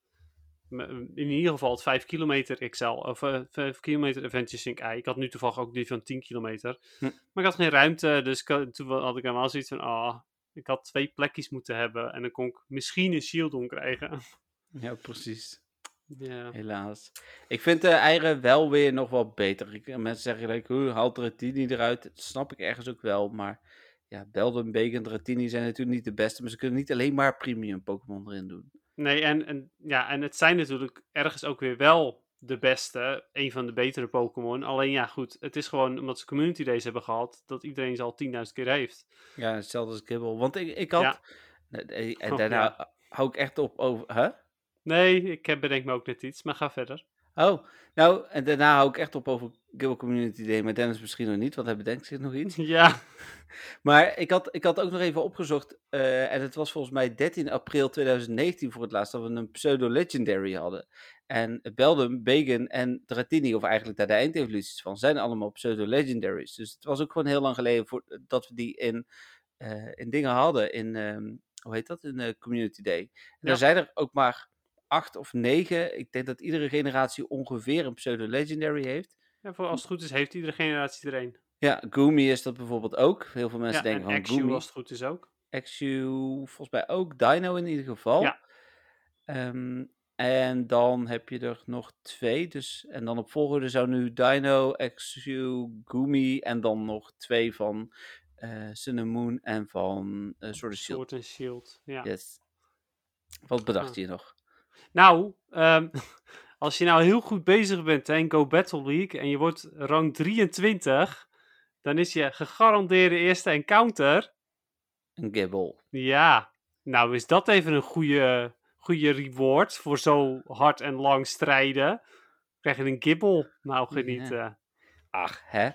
in ieder geval het 5 kilometer XL, of eh 5 kilometer Adventure Sync ei. Ik had nu toevallig ook die van 10 kilometer. Hm. Maar ik had geen ruimte, dus ik toen had ik helemaal zoiets van, ah, ik had twee plekjes moeten hebben. En dan kon ik misschien een Shieldon krijgen. Ja, precies. Ja. Helaas. Ik vind de eieren wel weer nog wel beter. Ik, mensen zeggen gelijk, hoe haalt Dratini eruit? Dat snap ik ergens ook wel. Maar ja, Bacon en Dratini zijn natuurlijk niet de beste. Maar ze kunnen niet alleen maar premium Pokémon erin doen. Nee, en, en, ja, en het zijn natuurlijk ergens ook weer wel de beste, een van de betere Pokémon. Alleen ja, goed, het is gewoon omdat ze Community Days hebben gehad, dat iedereen ze al 10.000 keer heeft. Ja, hetzelfde als Kibble. Want ik, ik had... Ja. En Oh, daarna hou ik echt op over... Huh? Nee, ik heb bedenk me ook net iets, maar ga verder. Oh, nou, en daarna hou ik echt op over Gibble Community Day. Maar Dennis misschien nog niet, want hij bedenkt zich nog iets. Ja, Maar ik had, ik had ook nog even opgezocht. eh, en het was volgens mij 13 april 2019 voor het laatst dat we een pseudo-legendary hadden. En Beldum, Bacon en Dratini, of eigenlijk daar de eindevoluties van, zijn allemaal pseudo-legendaries. Dus het was ook gewoon heel lang geleden voor, dat we die in, eh, in dingen hadden. In, ehm, hoe heet dat? In Community Day. En Ja. daar zijn er ook maar acht of negen. Ik denk dat iedere generatie ongeveer een pseudo-legendary heeft. ja voor als het goed is, heeft iedere generatie er een. Ja, Goomy is dat bijvoorbeeld ook. Heel veel mensen Ja, denken en van Goomy. als het goed is ook. Exu, volgens mij ook. Dino in ieder geval. Ja. Ehm, en dan heb je er nog twee. Dus, en dan op volgorde zou nu Dino, Exu, Gumi en dan nog twee van Sun and Moon en van eh Sword and Shield. Sword Shield, ja. Yes. Wat bedacht Ah. je nog? Nou, ehm, als je nou heel goed bezig bent hè, in Go Battle League en je wordt rang 23, dan is je gegarandeerde eerste encounter. Een gibbel. Ja, nou is dat even een goede, goede reward voor zo hard en lang strijden. Krijg je een gibbel. Nou, genieten. Ach, hè?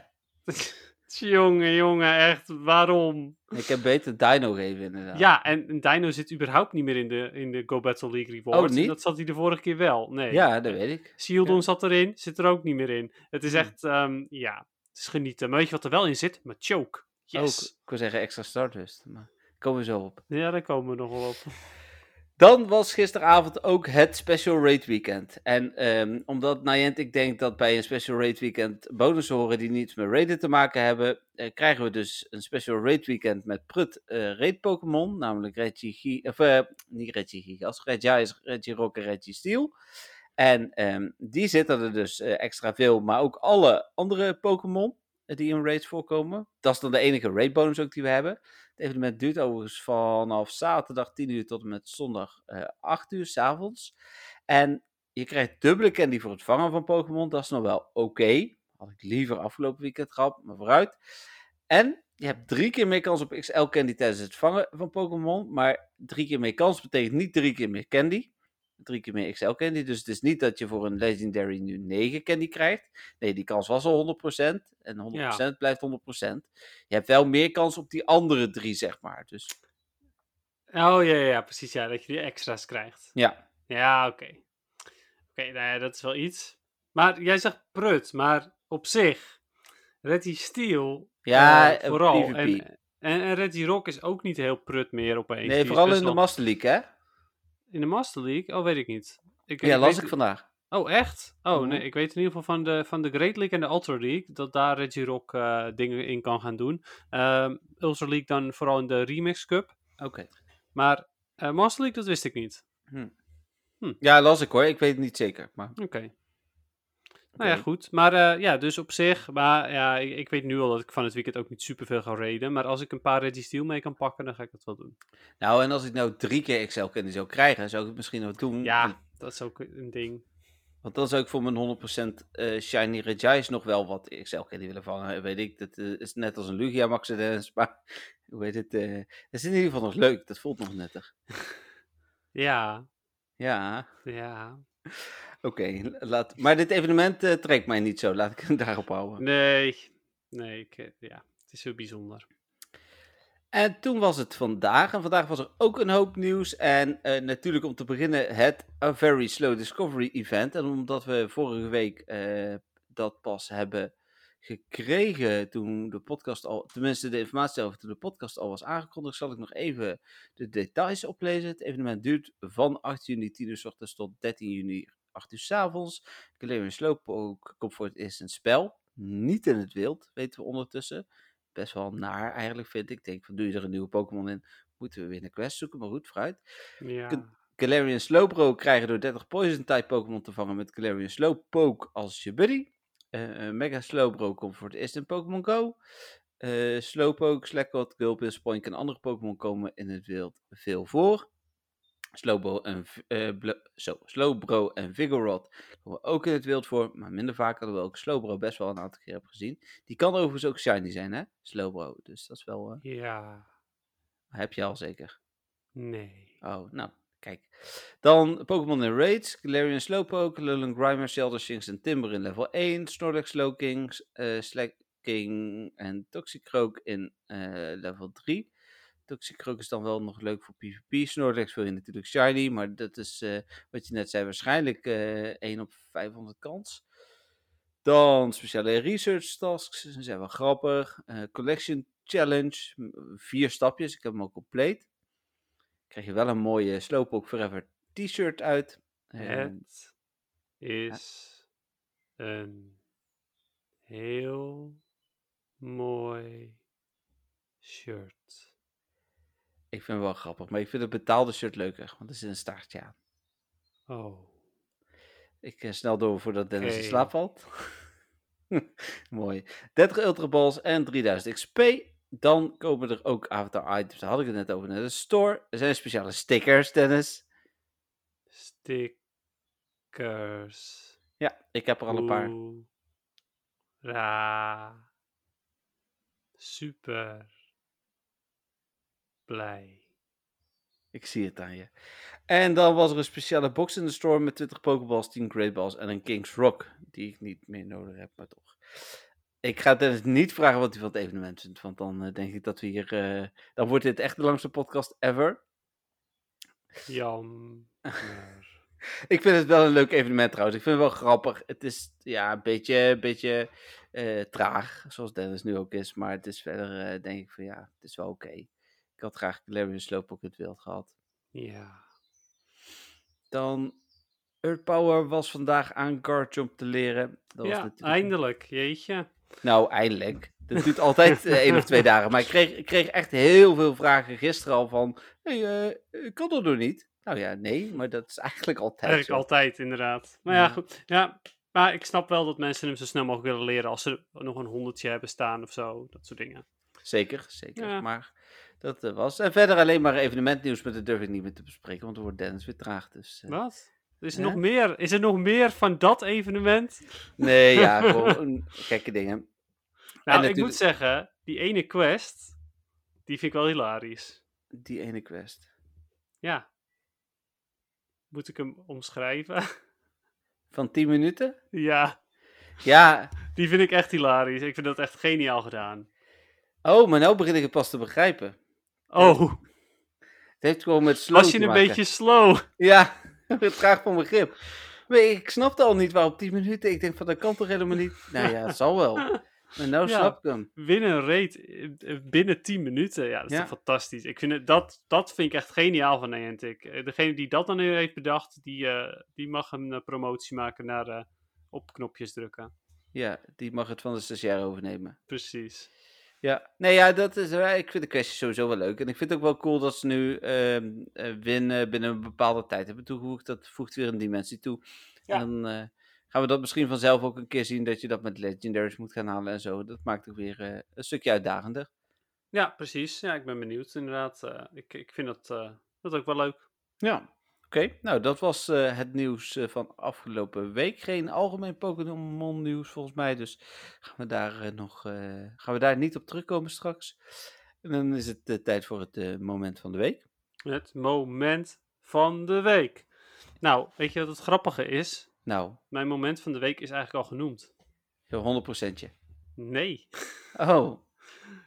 jongen, jongen, echt, waarom? Ik heb beter Dino geven, inderdaad. Ja, en en Dino zit überhaupt niet meer in de, in de Go Battle League Rewards. Oh, niet? Dat zat hij de vorige keer wel. Nee. Ja, dat weet ik. Shieldon Ja. zat erin, zit er ook niet meer in. Het is Hm. echt, ehm, ja, het is genieten. Maar weet je wat er wel in zit? Maar choke. Yes. Ook, ik wil zeggen extra Stardust, maar komen we zo op. Ja, daar komen we nog wel op. Dan was gisteravond ook het Special Raid Weekend. En ehm, omdat Niantic denkt dat bij een Special Raid Weekend bonussen horen die niets met raiden te maken hebben, eh, krijgen we dus een Special Raid Weekend met Prut eh raid Pokémon, namelijk Reggie Gi of eh, niet Reggie Gigas, Regice, Reggie Rock en Reggie Steel. En ehm, die zitten er dus extra veel, maar ook alle andere Pokémon die in raids voorkomen. Dat is dan de enige raid bonus ook die we hebben. Het evenement duurt overigens vanaf zaterdag 10 uur tot en met zondag eh 8 uur s'avonds. En je krijgt dubbele candy voor het vangen van Pokémon. Dat is nog wel oké. Had ik liever afgelopen weekend gehad, maar vooruit. En je hebt drie keer meer kans op XL candy tijdens het vangen van Pokémon. Maar drie keer meer kans betekent niet drie keer meer candy. Drie keer meer XL candy. Dus het is niet dat je voor een Legendary nu 9 candy krijgt. Nee, die kans was al 100%. En 100% blijft 100%. Je hebt wel meer kans op die andere drie, zeg maar. Dus Oh ja, ja, precies. Ja, dat je die extra's krijgt. ja. Ja, oké. Oké, nou ja, dat is wel iets. Maar jij zegt prut, maar op zich, Reggie Steel Ja, eh, eh, vooral. En, en, en Reggie Rock is ook niet heel prut meer opeens. Nee, vooral in de Master League, hè? In de Master League? Oh, weet ik niet. Ik, Ja, ik las weet- ik vandaag. Oh, echt? Oh, Mhm. nee. Ik weet in ieder geval van de, van de Great League en de Ultra League dat daar Reggie Rock eh, dingen in kan gaan doen. Ehm Ultra League dan vooral in de Remix Cup. Oké. Maar eh, Master League, dat wist ik niet. Ja, las ik hoor. Ik weet het niet zeker. Maar, Oké. Nou ja, goed. Maar eh, ja, dus op zich. Maar ja, ik, ik weet nu al dat ik van het weekend ook niet superveel ga raiden. Maar als ik een paar Reggie Steel mee kan pakken, dan ga ik dat wel doen. Nou, en als ik nou drie keer XL candy zou krijgen, zou ik het misschien wel doen. Ja, dat is ook een ding. Want dat is ook voor mijn 100% eh, Shiny Regice nog wel wat XL candy willen vangen. Weet ik, dat eh, is net als een Lugia Max Dance, maar hoe heet het? dat is in ieder geval nog leuk. Dat voelt nog netter. Ja, Ja, ja. Oké. laat. maar dit evenement eh, trekt mij niet zo. Laat ik het daarop houden. Nee, nee, ik, eh, ja. Het is heel bijzonder. En toen was het vandaag. En vandaag was er ook een hoop nieuws. En eh, natuurlijk om te beginnen het A Very Slow Discovery Event. En omdat we vorige week dat pas hebben gekregen toen de podcast al, tenminste de informatie over toen de podcast al was aangekondigd, zal ik nog even de details oplezen. Het evenement duurt van 8 juni 10 uur s ochtends tot 13 juni 8 uur s avonds. Galarian Slowpoke komt voor het eerst in het spel. Niet in het wild, weten we ondertussen best wel naar eigenlijk, vind ik. Ik denk van, doe je er een nieuwe Pokémon in, moeten we weer een quest zoeken, maar goed, vooruit. Ja. Galarian Slowbro krijgen door 30 Poison-type Pokémon te vangen met Galarian Slowpoke als je buddy. Eh, eh, Mega Slowbro komt voor het eerst in Pokémon Go. Eh Slowpoke, Slackwot, Gulpin, Spoink en andere Pokémon komen in het wild veel voor. Slowbro en, Blo- zo, Slowbro en Vigorot komen ook in het wild voor, maar minder vaak hadden we ook Slowbro best wel een aantal keer hebben gezien. Die kan overigens ook shiny zijn, hè? Slowbro, dus dat is wel... eh, Ja. heb je al zeker. Nee. Oh, nou, kijk. Dan Pokémon in Raids. Galarian Slowpoke, Lullen Grimer, Zelda Shinx en Timber in level 1. Snorlax, Slowking, eh Slacking en Toxicroak in level 3. Toxicroak is dan wel nog leuk voor PvP. Snorlax wil je natuurlijk shiny, maar dat is eh, wat je net zei, waarschijnlijk eh 1 op 500 kans. Dan speciale research tasks, die zijn wel grappig. Eh, collection challenge, vier stapjes, ik heb hem al compleet krijg je wel een mooie Slowpoke Forever t-shirt uit. Het is een heel mooi shirt. Ik vind het wel grappig, maar ik vind het betaalde shirt leuker, want er zit een staartje aan. Oh. Ik eh, snel door voordat Dennis in slaap valt. Mooi. 30 Ultra Balls en 3000 XP. Dan komen er ook avatar items. Daar had ik het net over. Naar de store. Er zijn speciale stickers, Dennis. Stickers. Ja, ik heb er al een paar. Ra. super blij. Ik zie het aan je. En dan was er een speciale box in de store met 20 Pokeballs, 10 Great Balls en een King's Rock. Die ik niet meer nodig heb, maar toch. Ik ga Dennis niet vragen wat hij van het evenement vindt, want dan eh, denk ik dat we hier... eh, dan wordt dit echt de langste podcast ever. Jan. Ik vind het wel een leuk evenement trouwens. Ik vind het wel grappig. Het is ja, een beetje, beetje eh, traag, zoals Dennis nu ook is. Maar het is verder, denk ik van ja, het is wel oké. Had graag in het wild gehad. ja. Dan Earth Power was vandaag aan Garchomp te leren. Dat was ja, eindelijk. Jeetje. Nou, eindelijk. Dat duurt altijd eh, één of twee dagen. Maar ik kreeg, ik kreeg echt heel veel vragen gisteren al van... Hey, eh, kan dat nog niet? Nou ja, nee, maar dat is eigenlijk altijd Eigenlijk zo. altijd, inderdaad. Maar ja, Ja. goed. Ja, maar ik snap wel dat mensen hem zo snel mogelijk willen leren als ze nog een honderdje hebben staan of zo. Dat soort dingen. Zeker, zeker. Ja. Maar dat eh, was. En verder alleen maar evenementnieuws, maar dat durf ik niet meer te bespreken, want dan wordt Dennis weer traag. Dus, eh, Wat? Is er, nog meer, is er nog meer van dat evenement? Nee, ja, gewoon gekke dingen. Nou, ik moet zeggen, die ene quest, die vind ik wel hilarisch. Die ene quest. Ja. Moet ik hem omschrijven? Van 10 minuten? ja, Ja. die vind ik echt hilarisch. Ik vind dat echt geniaal gedaan. Oh, maar nou begin ik het pas te begrijpen. Oh, Het heeft gewoon met slow was je een maken. beetje slow? Ja, traag van begrip. Maar ik snapte al niet waarom 10 minuten. Ik denk van, dat kan toch helemaal niet? Nou ja, het zal wel. Maar nou Ja. snap ik hem. Winnen een raid eh, binnen 10 minuten. Ja, dat is Ja. toch fantastisch. Ik vind het, dat, dat vind ik echt geniaal van Niantic. Eh, Degene die dat dan heeft bedacht, die, eh, die mag een promotie maken naar op knopjes drukken. Ja, die mag het van de stagiair overnemen. Precies. Ja, nee, ja, dat is, ik vind de kwestie sowieso wel leuk. En ik vind het ook wel cool dat ze nu ehm eh, winnen binnen een bepaalde tijd hebben toegevoegd. Dat voegt weer een dimensie toe. Ja. En dan eh, gaan we dat misschien vanzelf ook een keer zien dat je dat met legendaries moet gaan halen en zo. Dat maakt het weer eh, een stukje uitdagender. Ja, precies. Ja, ik ben benieuwd inderdaad. Eh, ik, ik vind dat, eh, dat ook wel leuk. Ja, oké. Nou, dat was eh, het nieuws eh, van afgelopen week. Geen algemeen Pokémon nieuws volgens mij. Dus gaan we daar eh, nog gaan we daar niet op terugkomen straks. En dan is het tijd voor het moment van de week. Het moment van de week. Nou, weet je wat het grappige is? Nou, Mijn moment van de week is eigenlijk al genoemd. zo'n 100%. Nee. Oh,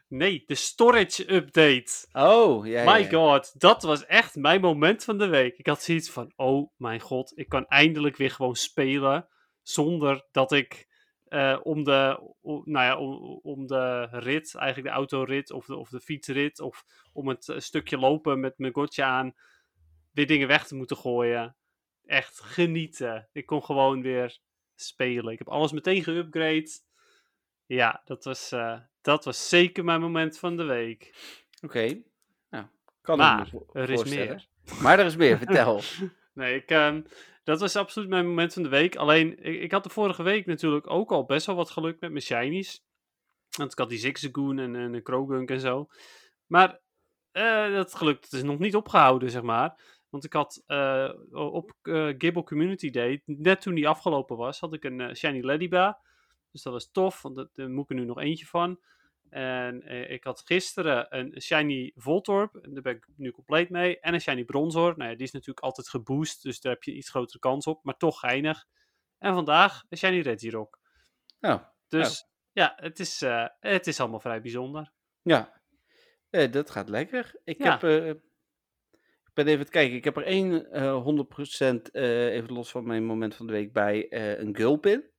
Nee, de storage update. oh, ja, My god, dat was echt mijn moment van de week. Ik had zoiets van, oh mijn god, ik kan eindelijk weer gewoon spelen zonder dat ik eh, om, de, nou ja, om, om de rit, eigenlijk de autorit of de, of de fietsrit of om het eh, stukje lopen met mijn gotje aan, weer dingen weg te moeten gooien. Echt genieten. Ik kon gewoon weer spelen. Ik heb alles meteen geüpgrade. Ja, dat was, eh, dat was zeker mijn moment van de week. Oké. Nou, kan Maar, er is voorstellen. Maar er is meer, vertel. Nee, ik, ehm, dat was absoluut mijn moment van de week. Alleen, ik, ik had de vorige week natuurlijk ook al best wel wat geluk met mijn shinies. Want ik had die Zigzagoon en, en een Krogunk en zo. Maar eh, dat geluk dat is nog niet opgehouden, zeg maar. Want ik had eh, op eh Gibble Community Day, net toen die afgelopen was, had ik een shiny Lediba. Dus dat was tof, want dat- daar moet ik er nu nog eentje van. En eh, ik had gisteren een shiny Voltorb, en daar ben ik nu compleet mee. En een shiny Bronzor. Nou ja, die is natuurlijk altijd geboost, dus daar heb je iets grotere kans op, maar toch geinig. En vandaag een shiny Regirock. Nou, Dus ja, het is, eh, het is allemaal vrij bijzonder. ja. Eh, dat gaat lekker. Ik Ja. heb... eh, ik ben even het kijken. Ik heb er één eh 100% eh, even los van mijn moment van de week bij een Gulpin.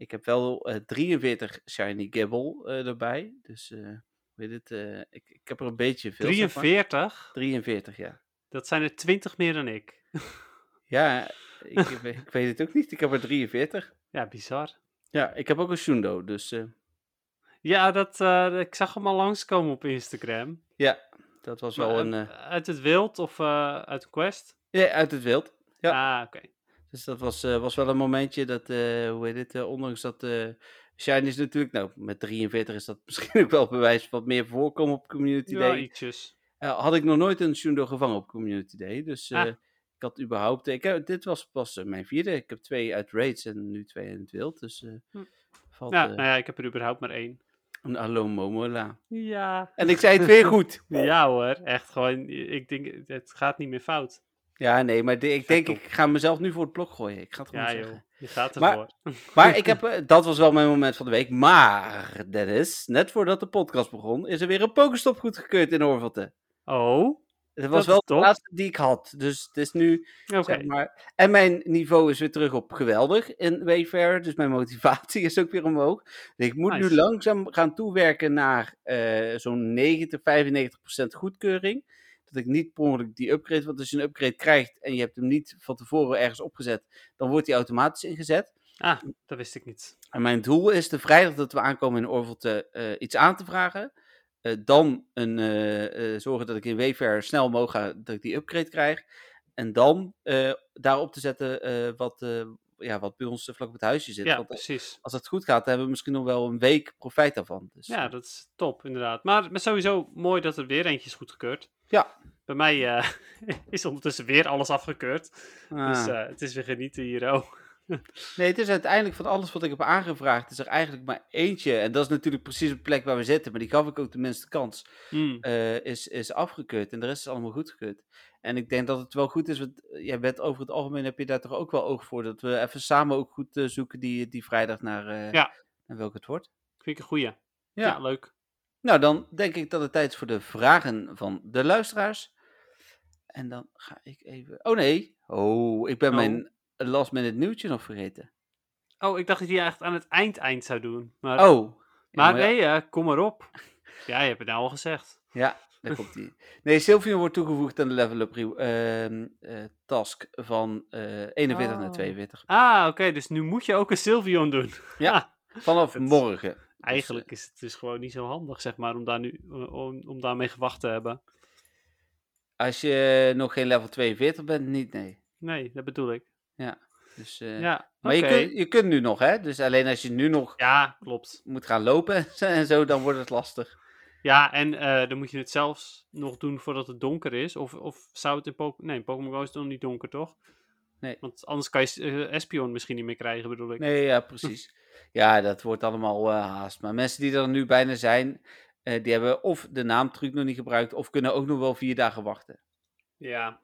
Ik heb wel eh 43 Shiny Gibble eh, erbij. Dus, eh weet het, eh, ik, ik heb er een beetje veel. zeg maar. 43, 43, ja. dat zijn er 20 meer dan ik. Ja, ik, ik weet het ook niet. Ik heb er 43. Ja, bizar. Ja, ik heb ook een Shundo, dus eh, Ja, dat, eh, ik zag hem al langskomen op Instagram. ja, dat was wel Maar, een... eh, eh, Uit het wild of eh, uit de quest? ja, uit het wild. Ja. Ah, oké. Dus dat was, eh, was wel een momentje dat, eh, hoe heet het, eh, ondanks dat Shine is natuurlijk, nou, met 43 is dat misschien ook wel bewijs wat meer voorkomen op Community Ja, Day. ietsjes. Had ik nog nooit een Shundo gevangen op Community Day, dus Ah. ik had überhaupt, ik heb, dit was pas mijn vierde, ik heb twee uit raids en nu twee in het wild, dus Hm. valt, Ja, nou ja, ik heb er überhaupt maar één. Een Alomomola. Ja. En ik zei het weer goed. Ja hoor, echt gewoon. Ik denk, het gaat niet meer fout. Ja, nee, maar de- ik denk, ik ga mezelf nu voor het blok gooien. Ik ga het gewoon Ja zeggen. joh, je gaat Maar- ervoor. Maar ik heb, eh, dat was wel mijn moment van de week. Maar, Dennis, net voordat de podcast begon, is er weer een pokestop goedgekeurd in Orvelte. Oh, Het was Dat wel de laatste die ik had. Dus het is nu, zeg maar... En mijn niveau is weer terug op geweldig in Wayfair. Dus mijn motivatie is ook weer omhoog. Dus ik moet nu langzaam gaan toewerken naar eh, zo'n 90, 95 procent goedkeuring. Dat ik niet per ongeluk die upgrade... Want als je een upgrade krijgt en je hebt hem niet van tevoren ergens opgezet... dan wordt die automatisch ingezet. Ah, dat wist ik niet. En mijn doel is de vrijdag dat we aankomen in Orvelte eh iets aan te vragen. Eh, dan een, eh, zorgen dat ik in Wayfair snel ga, dat ik die upgrade krijg. En dan daarop te zetten wat, ja, wat bij ons vlak op het huisje zit. Ja, Want als, precies. als het goed gaat, dan hebben we misschien nog wel een week profijt daarvan. Dus, Ja, dat is top, inderdaad. Maar, maar sowieso mooi dat er weer eentje is goedgekeurd. Ja. Bij mij eh, is ondertussen weer alles afgekeurd. Dus ah. eh, het is weer genieten hier. Oh. Nee, het is uiteindelijk van alles wat ik heb aangevraagd, is er eigenlijk maar eentje. En dat is natuurlijk precies de plek waar we zitten, maar die gaf ik ook de minste kans. Hmm. eh, is, is afgekeurd. En de rest is allemaal goedgekeurd. En ik denk dat het wel goed is, want jij bent over het algemeen heb je daar toch ook wel oog voor. Dat we even samen ook goed zoeken die, die vrijdag naar, Ja. naar welke het wordt. Vind ik een goeie. Ja, Ja. leuk. Nou, dan denk ik dat het tijd is voor de vragen van de luisteraars. En dan ga ik even... Oh nee, oh, ik ben Oh. mijn last minute nieuwtje nog vergeten. Oh, ik dacht dat je echt aan het eind eind zou doen. Maar, Oh. Ja, maar ja- nee, eh, kom maar op. Ja, je hebt het nou al gezegd. Ja, daar komt die. Nee, Sylvian wordt toegevoegd aan de level up ehm, eh, task van eh 41 naar Oh. 42. Ah, oké, dus nu moet je ook een Sylvion doen. Ja. Vanaf Het- Dus, eigenlijk is het dus gewoon niet zo handig, zeg maar, om, daar nu, eh, om, om daarmee gewacht te hebben. Als je nog geen level 42 bent, niet, nee. Nee, dat bedoel ik. Dus, eh, Ja, maar je, kunt, je kunt nu nog, hè? Dus alleen als je nu nog Ja, klopt. moet gaan lopen en zo, dan wordt het lastig. Ja, en eh, dan moet je het zelfs nog doen voordat het donker is. Of, of zou het in Pokémon... Nee, in Pokémon Go is het nog niet donker, toch? Nee. Want anders kan je eh, Espion misschien niet meer krijgen, bedoel ik. Nee, ja, precies. Ja, dat wordt allemaal eh, haast. Maar mensen die er nu bijna zijn, eh, die hebben of de naamtruc nog niet gebruikt, of kunnen ook nog wel vier dagen wachten. Ja.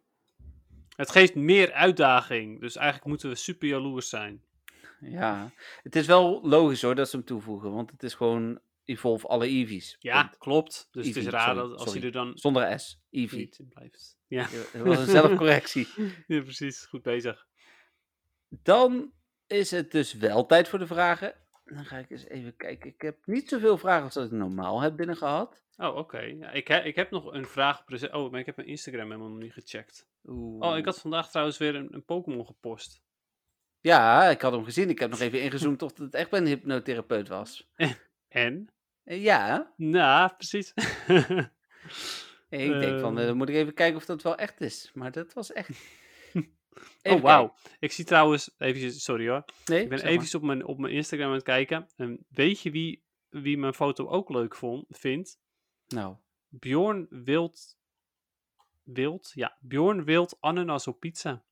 Het geeft meer uitdaging. Dus eigenlijk moeten we super jaloers zijn. Ja, het is wel logisch hoor dat ze hem toevoegen, want het is gewoon Evolve alle Eevees. Ja, Punt. klopt. Dus het is Eevee, raar sorry, dat als sorry. je er dan Zonder S. Eevee. blijft. Ja. Dat was een zelfcorrectie. ja, precies. Goed bezig. Dan is het dus wel tijd voor de vragen. Dan ga ik eens even kijken. Ik heb niet zoveel vragen als dat ik normaal heb binnen gehad. Oh, oké. Ja, ik, he- ik heb nog een vraag. Oh, maar ik heb mijn Instagram helemaal nog niet gecheckt. Oeh. Oh, ik had vandaag trouwens weer een, een Pokémon gepost. Ja, ik had hem gezien. Ik heb nog even ingezoomd of het echt bij een hypnotherapeut was. En? Eh, Ja, Nou, precies. ik denk van, eh, Ehm. dan moet ik even kijken of dat wel echt is. Maar dat was echt. oh, Even wauw. Ik zie trouwens, eventjes, sorry hoor. Nee, Ik ben even op mijn, op mijn Instagram aan het kijken. En weet je wie, wie mijn foto ook leuk vond, vindt? Nou, Bjorn Wild. Wild? Ja, Bjorn Wild ananas op pizza.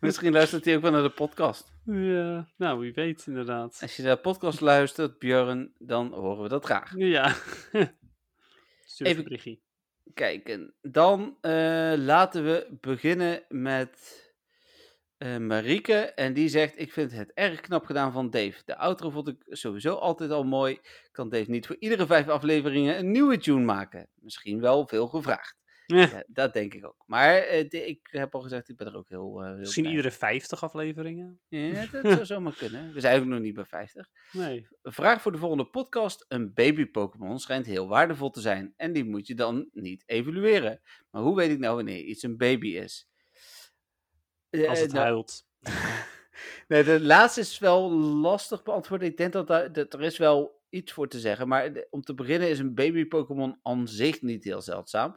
Misschien luistert hij ook wel naar de podcast. Ja, nou, wie weet inderdaad. Als je naar de podcast luistert, Björn, dan horen we dat graag. Ja. Stuur even berichtje. Kijken, dan eh, laten we beginnen met eh Marieke. En die zegt, ik vind het erg knap gedaan van Dave. De outro vond ik sowieso altijd al mooi. Kan Dave niet voor iedere vijf afleveringen een nieuwe tune maken? Misschien wel veel gevraagd. Ja, Ja, dat denk ik ook. Maar eh, de- ik heb al gezegd, ik ben er ook heel, eh heel Misschien iedere 50 afleveringen? Ja, dat zou zomaar kunnen. We zijn ook nog niet bij 50. Nee. Een vraag voor de volgende podcast. Een baby-Pokémon schijnt heel waardevol te zijn. En die moet je dan niet evalueren. Maar hoe weet ik nou wanneer iets een baby is? Eh, Als het nou, huilt. nee, de laatste is wel lastig beantwoorden. Ik denk dat, daar, dat er is wel iets voor te zeggen. Maar om te beginnen is een baby-Pokémon aan zich niet heel zeldzaam.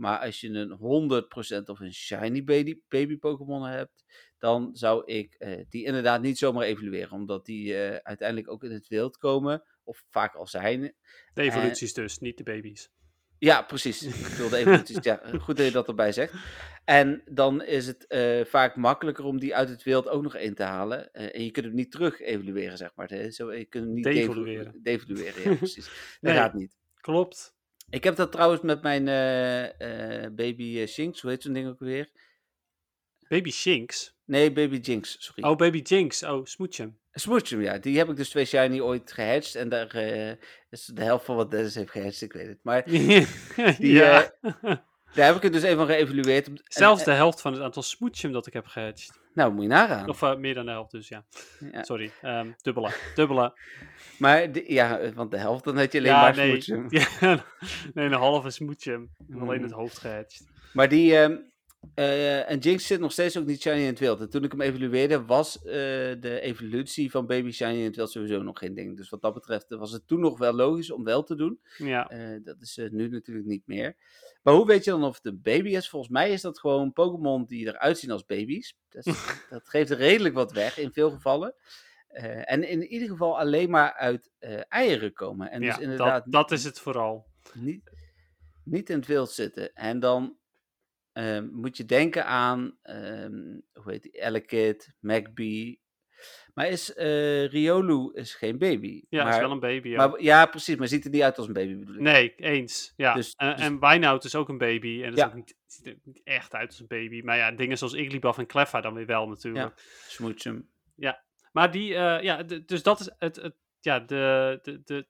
Maar als je een 100% of een shiny baby, baby Pokémon hebt, dan zou ik eh, die inderdaad niet zomaar evalueren. Omdat die eh, uiteindelijk ook in het wild komen, of vaak al zijn. De evoluties dus, niet de baby's. Ja, precies. Ik wilde eventjes, ja, goed dat je dat erbij zegt. En dan is het eh, vaak makkelijker om die uit het wild ook nog in te halen. Eh, en je kunt hem niet terug evalueren, zeg maar. Zo, je kunt hem niet Devalueren. devalu- devalueren, ja, precies. Dat Nee. gaat niet. Klopt. Ik heb dat trouwens met mijn eh, eh, baby eh, Shinx, hoe heet zo'n ding ook weer? Baby Shinx. Nee, baby Jinx, sorry. Oh, Baby Jinx. Oh, Smoochum. Smoochum, ja. Die heb ik dus twee shiny ooit gehatcht. En daar is de helft van wat Dennis heeft gehatcht, ik weet het. Maar Die, ja. daar heb ik het dus even van geëvalueerd. Zelfs en- de helft van het aantal Smoochum dat ik heb gehatcht. Nou, moet je nagaan. Of eh, meer dan de helft, dus ja. Ja. Sorry. ehm, dubbele. Dubbele. Maar de- ja, want de helft, dan had je alleen ja, maar nee. Smoochum. Ja, nee, een halve. Alleen Mm. het hoofd gehatcht. Maar die, ehm, eh, en Jinx zit nog steeds ook niet shiny in het wild. En toen ik hem evalueerde, was eh, de evolutie van baby shiny in het wild sowieso nog geen ding. Dus wat dat betreft was het toen nog wel logisch om wel te doen. Ja. Eh, dat is eh, nu natuurlijk niet meer. Maar hoe weet je dan of het een baby is? Volgens mij is dat gewoon Pokémon die eruit zien als baby's. Dat, is- dat geeft redelijk wat weg in veel gevallen. Eh, en in ieder geval alleen maar uit eh, eieren komen. En ja, dus inderdaad dat, dat is het vooral. niet, niet in het wild zitten. En dan ehm, moet je denken aan, ehm, hoe heet die, Elekid, Magby. Maar is eh, Riolu is geen baby. Ja, maar, is wel een baby. Ja. maar, ja, precies, maar ziet er niet uit als een baby bedoel ik. Nee, eens. Ja. Dus- en, dus- en Wijnhout is ook een baby. En dat is Ja. ook niet, ziet er niet echt uit als een baby. Maar ja, dingen zoals Igglybuff en Cleffa dan weer wel natuurlijk. Smoochum. Maar die, eh, ja, dus dat is het, het ja, de, de, de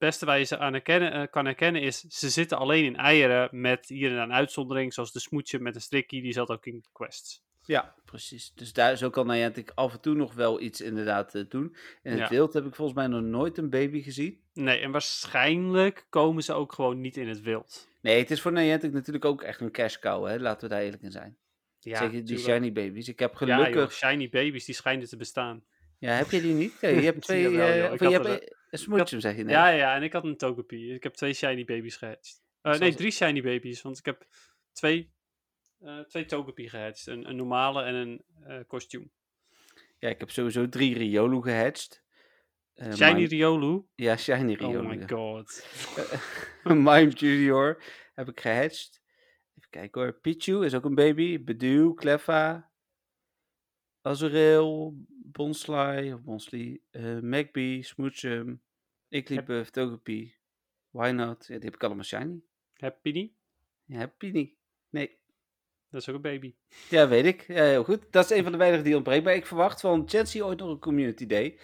beste waar je ze aan herkennen, eh, kan herkennen is, ze zitten alleen in eieren met hier en daar een uitzondering, zoals de smoetje met een strikkie, die zat ook in quests. Ja, precies. Dus daar zo kan Niantic af en toe nog wel iets inderdaad eh, doen. In het Ja. wild heb ik volgens mij nog nooit een baby gezien. Nee, en waarschijnlijk komen ze ook gewoon niet in het wild. Nee, het is voor Niantic natuurlijk ook echt een cash cow, hè? laten we daar eerlijk in zijn. Ja, Zeker die tuurlijk. shiny babies. Ik heb Ja, gelukkig... joh, shiny baby's, die schijnen te bestaan. Ja, heb je die niet? Ja, je hebt twee. Jawel, eh, je hebt er- een- smoochum, zeg je net. Ja, ja, en ik had een Togepi. Ik heb twee shiny baby's gehatcht. Eh, nee, drie shiny baby's, want ik heb twee, eh twee Togepi gehatcht. Een, een normale en een eh kostuum. Ja, ik heb sowieso drie Riolu gehatcht. Eh, shiny Mime- Riolu. Ja, Shiny Riolu. Oh my ja. god. Mime Junior heb ik gehatcht. Even kijken hoor. Pichu is ook een baby. Bedew, Cleffa. Azurel, Bonsly, of Bonsly, eh Magby, Smoochum, Igglybuff, Togepi, Wynaut. Ja, die heb ik allemaal shiny. Heb je die? Ja, heb je niet. Nee. Dat is ook een baby. Ja, weet ik. Ja, heel goed. Dat is een van de weinigen die ontbreekt. Maar ik verwacht van Chansey ooit nog een community day.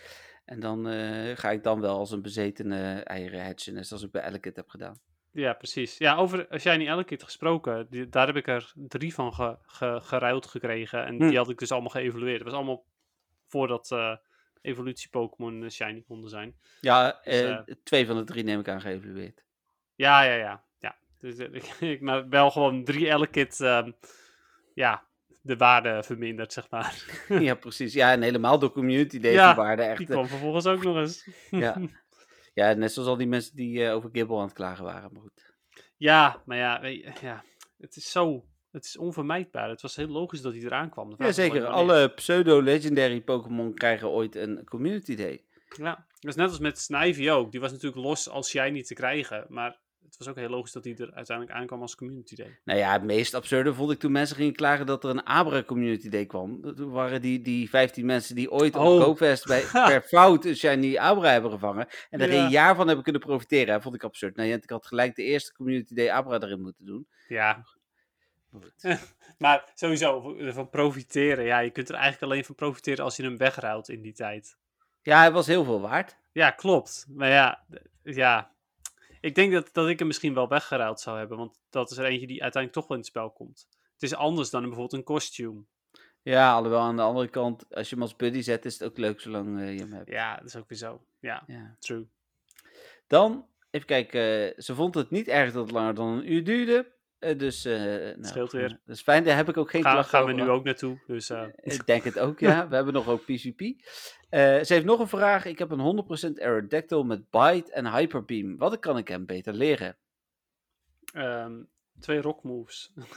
En dan eh, ga ik dan wel als een bezetene eieren hatchen. Net zoals ik bij Elekid heb gedaan. Ja, precies. Ja, over Shiny Elekid gesproken. Die, daar heb ik er drie van ge, ge- geruild gekregen. En Hm. die had ik dus allemaal geëvalueerd. Het was allemaal voordat eh evolutie Pokémon eh, Shiny konden zijn. Ja, Dus, eh, twee van de drie neem ik aan geëvalueerd. Ja, ja, ja. ja. Dus, ik- maar wel gewoon drie Elekid, ehm, ja, de waarde verminderd, zeg maar. ja, precies. Ja, en helemaal door community Ja, die waarde echt. Die kwam vervolgens ook nog eens. ja. ja, net zoals al die mensen die over Gibble aan het klagen waren. Maar goed. Ja, maar ja, ja, het is zo, het is onvermijdbaar. Het was heel logisch dat hij eraan kwam. Ja, zeker. Alle pseudo-legendary Pokémon krijgen ooit een community day. Ja, dat is net als met Snivy ook. Die was natuurlijk los als Shiny te krijgen, maar het was ook heel logisch dat hij er uiteindelijk aankwam als Community Day. Nou ja, het meest absurde vond ik toen mensen gingen klagen dat er een Abra Community Day kwam. Toen waren die, die 15 mensen die ooit op Oh. GoFest bij, per fout een shiny Abra hebben gevangen. En Ja. een jaar van hebben kunnen profiteren. Dat vond ik absurd. Nou, ik had gelijk de eerste Community Day Abra erin moeten doen. Ja, Maar sowieso, van profiteren. Ja, je kunt er eigenlijk alleen van profiteren als je hem wegruilt in die tijd. Ja, hij was heel veel waard. Ja, klopt. Maar ja, ja. Ik denk dat, dat ik hem misschien wel weggeruild zou hebben, want dat is er eentje die uiteindelijk toch wel in het spel komt. Het is anders dan bijvoorbeeld een kostuum. Ja, alhoewel aan de andere kant, als je hem als buddy zet, is het ook leuk zolang eh, je hem hebt. Ja, dat is ook weer zo. Ja, Ja. true. Dan, even kijken, eh, ze vond het niet erg dat het langer dan een uur duurde. Eh, dus, eh nou, Scheelt weer. Dat is fijn, daar heb ik ook geen Ga, klachten gaan we over nu ook naartoe. Dus eh, Ik denk het ook, ja. We hebben nog ook PCP. Ze heeft nog een vraag. Ik heb een 100% Aerodactyl met Bite en Hyperbeam. Wat kan ik hem beter leren? Ehm, twee rock moves.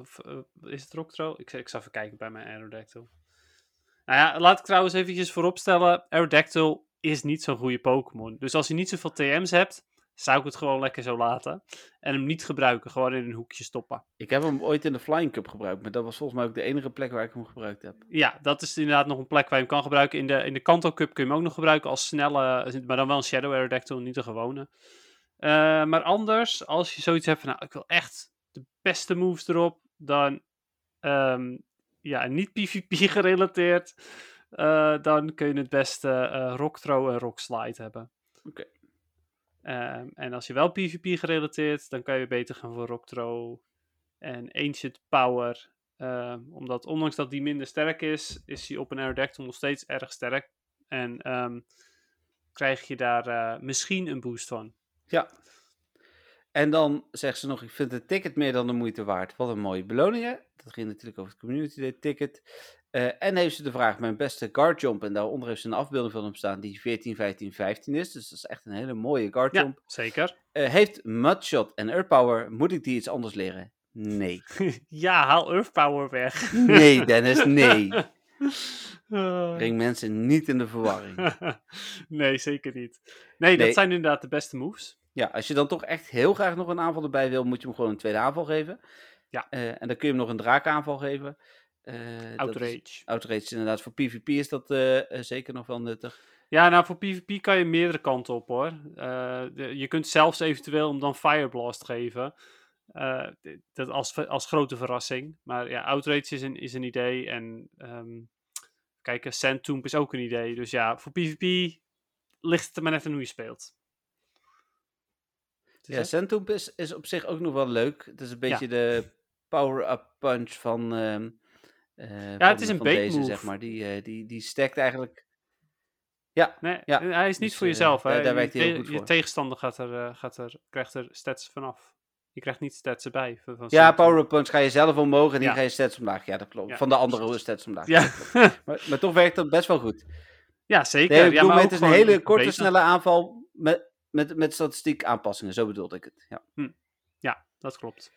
Of, eh, is het Rocktro? Ik, ik zal even kijken bij mijn Aerodactyl. Nou ja, laat ik trouwens eventjes vooropstellen. Aerodactyl is niet zo'n goede Pokémon. Dus als je niet zoveel TM's hebt, zou ik het gewoon lekker zo laten. En hem niet gebruiken, gewoon in een hoekje stoppen. Ik heb hem ooit in de Flying Cup gebruikt, maar dat was volgens mij ook de enige plek waar ik hem gebruikt heb. Ja, dat is inderdaad nog een plek waar je hem kan gebruiken. In de, in de Kanto Cup kun je hem ook nog gebruiken als snelle, maar dan wel een Shadow Aerodactyl, niet een gewone. Uh, maar anders, als je zoiets hebt van, nou, ik wil echt de beste moves erop, dan um, ja, niet PvP gerelateerd, uh, dan kun je het beste uh, Rock Throw en Rock Slide hebben. Oké. Okay. Um, en als je wel PvP gerelateerd, dan kan je beter gaan voor Rock Throw en Ancient Power. Um, omdat ondanks dat die minder sterk is, is hij op een Aerodactyl nog steeds erg sterk. En um, krijg je daar uh, misschien een boost van. Ja. En dan zegt ze nog, ik vind het ticket meer dan de moeite waard. Wat een mooie beloningen. Dat ging natuurlijk over het Community Day ticket. Uh, en heeft ze de vraag, mijn beste guard jump. En daaronder heeft ze een afbeelding van hem staan die 14, 15, 15 is. Dus dat is echt een hele mooie guard jump. Ja, zeker. Uh, heeft Mudshot en Earth Power, moet ik die iets anders leren? Nee. ja, haal Earth Power weg. nee, Dennis, nee. Breng mensen niet in de verwarring. nee, zeker niet. Nee, dat zijn inderdaad de beste moves. Ja, als je dan toch echt heel graag nog een aanval erbij wil, moet je hem gewoon een tweede aanval geven. Ja. Uh, en dan kun je hem nog een draakaanval geven. Uh, Outrage. Outrage, inderdaad. Voor PvP is dat uh, zeker nog wel nuttig. Ja, nou voor PvP kan je meerdere kanten op hoor. De, je kunt zelfs eventueel hem dan Fireblast geven. dat als, als grote verrassing. Maar ja, Outrage is een, is een idee. En um, kijk, Sand Tomb is ook een idee. Dus ja, voor PvP ligt het er maar net aan hoe je speelt. Ja, Centoop is, is op zich ook nog wel leuk. Het is een beetje ja. de power-up punch van. Uh, uh, ja, van, het is een deze, move. zeg maar. Die, uh, die, die stekt eigenlijk. Ja, nee, ja. hij is niet dus, voor jezelf. Daar, daar werkt hij je, goed je voor. tegenstander gaat er, gaat er, krijgt er stats vanaf. Je krijgt niet stats erbij. Van, van ja, power-up punch ga je zelf omhoog en die Ja. ga je stats omlaag. Ja, dat klopt. Van de andere stats omlaag. Ja, Maar, maar toch werkt dat best wel goed. ja zeker. Nee, ik ja, bedoel, maar het is een hele korte, snelle aanval met, met, met statistiek aanpassingen. Zo bedoelde ik het. Ja. Ja, dat klopt.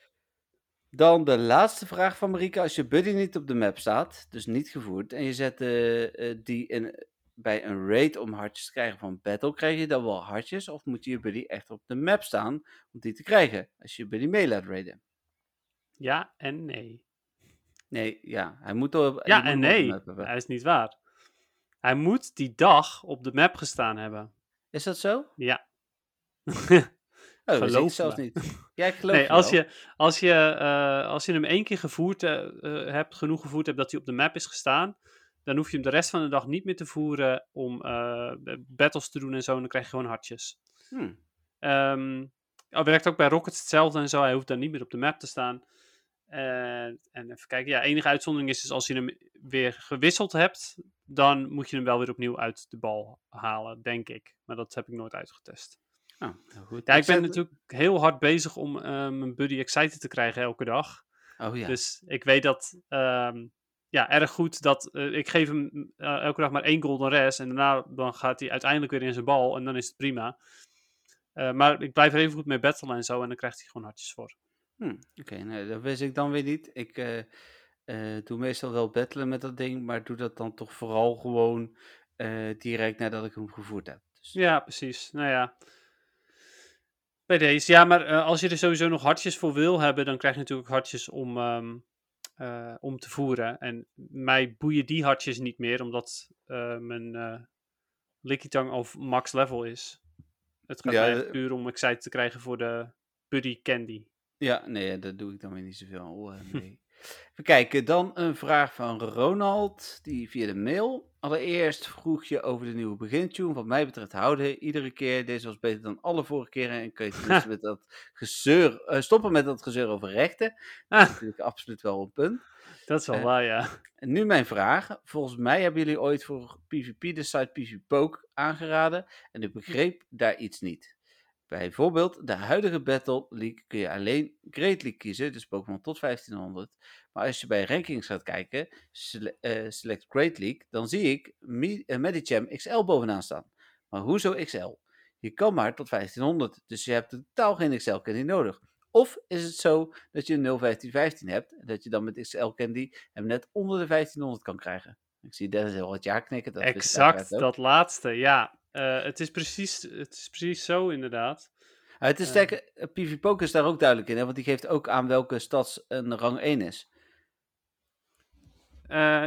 Dan de laatste vraag van Marika. Als je buddy niet op de map staat, dus niet gevoerd, en je zet eh, eh, die in, bij een raid om hartjes te krijgen van battle, krijg je dan wel hartjes? Of moet je buddy echt op de map staan om die te krijgen? Als je je buddy mee laat raiden. Ja en nee. Nee, ja, hij moet op, Ja en nee. Dat is niet waar. Hij moet die dag op de map gestaan hebben. Is dat zo? Ja. Oh, dat wist ik Geloof zelfs niet. Ja, ik geloof Nee, als wel. je, als, je, eh, als je hem één keer gevoerd eh, eh, hebt, genoeg gevoerd hebt dat hij op de map is gestaan, dan hoef je hem de rest van de dag niet meer te voeren om battles te doen en zo. En dan krijg je gewoon hartjes. Hm. Ehm het werkt ook bij Rockets hetzelfde en zo. Hij hoeft dan niet meer op de map te staan. En even kijken. Ja, enige uitzondering is dus als je hem weer gewisseld hebt, dan moet je hem wel weer opnieuw uit de bal halen, denk ik. Maar dat heb ik nooit uitgetest. Oh, heel goed. Ja, ik ben zet- natuurlijk heel hard bezig om eh, mijn buddy excited te krijgen elke dag. Oh ja. Dus ik weet dat, ehm, ja, erg goed dat eh, ik geef hem eh, elke dag maar één golden res. En daarna dan gaat hij uiteindelijk weer in zijn bal en dan is het prima. Maar ik blijf er even goed mee battlen en zo en dan krijgt hij gewoon hartjes voor. Hm, Oké, nee, dat wist ik dan weer niet. Ik doe meestal wel battelen met dat ding, maar doe dat dan toch vooral gewoon direct nadat ik hem gevoerd heb. Dus, Ja, precies. Nou ja. Bij deze. Ja, maar eh, als je er sowieso nog hartjes voor wil hebben, dan krijg je natuurlijk hartjes om, ehm, eh, om te voeren. En mij boeien die hartjes niet meer, omdat eh, mijn eh Lickitung of max level is. Het gaat Ja, puur om excited te krijgen voor de Buddy Candy. Ja, nee, dat doe ik dan weer niet zoveel eh, mee. Even kijken, dan een vraag van Ronald, die via de mail. Allereerst vroeg je over de nieuwe begintune. Wat mij betreft houden iedere keer. Deze was beter dan alle vorige keren. En kun je met dat gezeur, eh, stoppen met dat gezeur over rechten. Dat is Ah, natuurlijk absoluut wel een punt. dat is wel Eh, waar, ja. En nu mijn vraag. Volgens mij hebben jullie ooit voor PvP de site PvPoke aangeraden. En ik begreep daar iets niet. Bijvoorbeeld, de huidige Battle League kun je alleen Great League kiezen, dus Pokémon tot 1500. Maar als je bij rankings gaat kijken, sele- eh, select Great League, dan zie ik Mi- eh, Medicham XL bovenaan staan. Maar hoezo XL? Je kan maar tot 1500, dus je hebt totaal geen XL candy nodig. Of is het zo dat je een 01515 hebt, en dat je dan met XL candy hem net onder de 1500 kan krijgen? Ik zie Dennis heel wat jaar knikken. Dat Exact, dat laatste, ja. Eh, het, is precies, het is precies zo, inderdaad. Ah, het is Eh. sterker, eh, PV Poker is daar ook duidelijk in, hè? want die geeft ook aan welke stads een rang 1 is.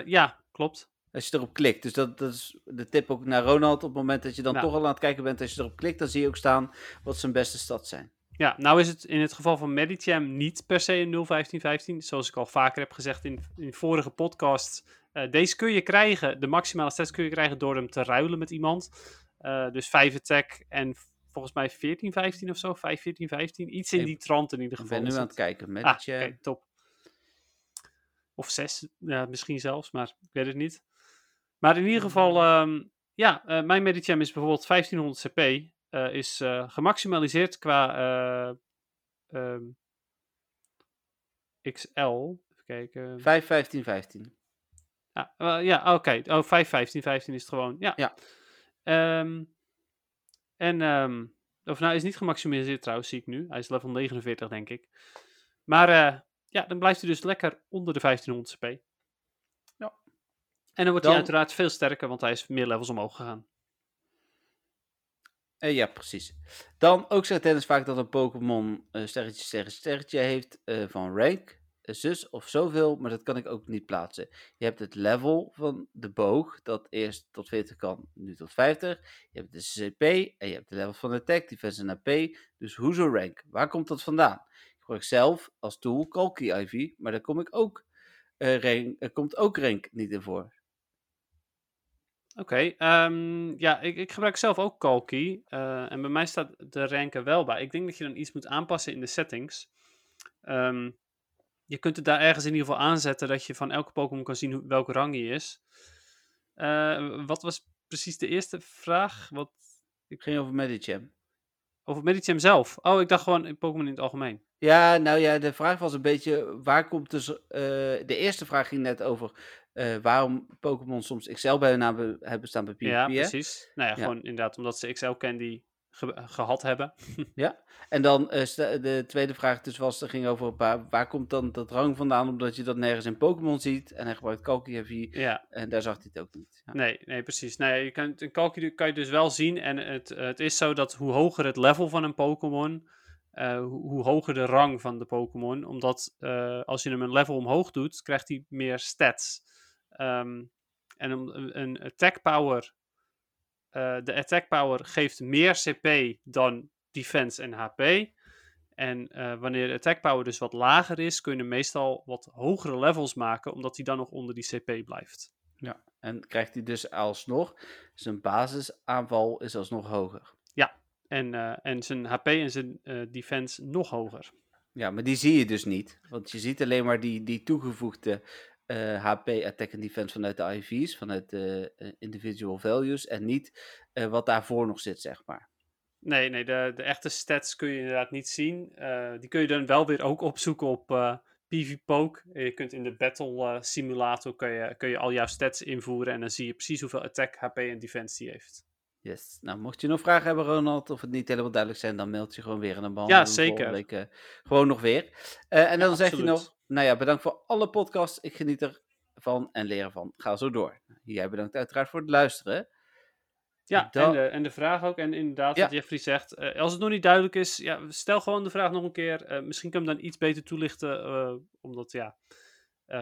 Ja, klopt. Als je erop klikt. Dus dat, dat is de tip ook naar Ronald. Op het moment dat je dan Nou. toch al aan het kijken bent, als je erop klikt, dan zie je ook staan wat zijn beste stad zijn. Ja, nou is het in het geval van Medicham niet per se een 01515. Zoals ik al vaker heb gezegd in, in vorige podcasts. Deze kun je krijgen, de maximale stats kun je krijgen door hem te ruilen met iemand. Eh, dus 5 attack en volgens mij 14, 15 of zo. 5, 14, 15. Iets in Ik die trant in ieder Ik geval. ben nu aan het kijken. Met Ah, je- oké, top. Of 6, ja, misschien zelfs, maar ik weet het niet. Maar in ieder geval, ehm, ja, eh, mijn Medicham is bijvoorbeeld 1500 CP. eh, is eh, gemaximaliseerd qua eh, ehm, XL. Even kijken. 5, 15, 15. Ja, ja oké. Oh, 5, 15, 15 is het gewoon. Ja. Ja. Ehm, en, ehm, of nou, hij is niet gemaximaliseerd trouwens, zie ik nu. Hij is level 49, denk ik. Maar eh, ja, dan blijft hij dus lekker onder de 1500 CP. Ja. En dan wordt Dan- hij uiteraard veel sterker, want hij is meer levels omhoog gegaan. Eh, ja, precies. Dan ook zegt Dennis vaak dat een Pokémon eh sterretje, sterretje, sterretje heeft eh, van rank, zus of zoveel, maar dat kan ik ook niet plaatsen. Je hebt het level van de boog, dat eerst tot 40 kan, nu tot 50. Je hebt de CP en je hebt de level van de attack, defense en AP. Dus hoezo rank? Waar komt dat vandaan? Ik gebruik zelf als tool Kalki IV, maar daar kom ik ook, eh, rank, komt ook rank niet in voor. Oké, ehm, ja, ik, ik gebruik zelf ook Kalki. eh, en bij mij staat de rank er wel bij. Ik denk dat je dan iets moet aanpassen in de settings. Ehm, je kunt het daar ergens in ieder geval aanzetten dat je van elke Pokémon kan zien hoe, welke rang hij is. Eh, wat was precies de eerste vraag? Wat, Ik ging over Medicham. over Medicham zelf? Oh, ik dacht gewoon in Pokémon in het algemeen. Ja, nou ja, de vraag was een beetje, waar komt dus... de eerste vraag ging net over eh, waarom Pokémon soms XL bij hun naam be- hebben staan bij PvP. ja, hè? precies. Nou ja, Ja. gewoon inderdaad omdat ze XL Candy ge- gehad hebben. En dan eh, de tweede vraag dus was, er ging over een paar, waar komt dan dat rang vandaan, omdat je dat nergens in Pokémon ziet. En hij gebruikt Kalki Ja, en daar zag hij het ook niet. Ja. Nee, nee, precies. Nee, je kan, een kalkie kan je dus wel zien. En het, het is zo dat hoe hoger het level van een Pokémon, eh, hoe, hoe hoger de rang van de Pokémon. Omdat eh, als je hem een level omhoog doet, krijgt hij meer stats. Ehm, en een attack power, eh, de attack power geeft meer CP dan defense en HP. En eh, wanneer de attack power dus wat lager is, kun je meestal wat hogere levels maken, omdat hij dan nog onder die CP blijft. Ja. En krijgt hij dus alsnog, zijn basisaanval is alsnog hoger. En, eh, en zijn HP en zijn defense nog hoger. Ja, maar die zie je dus niet. Want je ziet alleen maar die, die toegevoegde eh, HP, attack en defense vanuit de IV's, vanuit de eh, individual values. En niet eh, wat daarvoor nog zit, zeg maar. Nee, nee de, de echte stats kun je inderdaad niet zien. Eh, die kun je dan wel weer ook opzoeken op eh PvPoke. Je kunt in de Battle eh, Simulator kun je, kun je al jouw stats invoeren. En dan zie je precies hoeveel attack, HP en defense die heeft. Yes. Nou, mocht je nog vragen hebben, Ronald, of het niet helemaal duidelijk zijn, dan mailt je gewoon weer en dan behandelen Ja, zeker. week, eh, gewoon nog weer. Eh, en dan hij absoluut. nog, nou ja, bedankt voor alle podcasts. Ik geniet ervan en leer ervan. Ga zo door. Jij bedankt uiteraard voor het luisteren. Ja, Dan- en, de, en de vraag ook. En inderdaad, Ja. wat Jeffrey zegt. eh, als het nog niet duidelijk is, ja, stel gewoon de vraag nog een keer. Eh, misschien kan ik hem dan iets beter toelichten. eh, omdat, ja,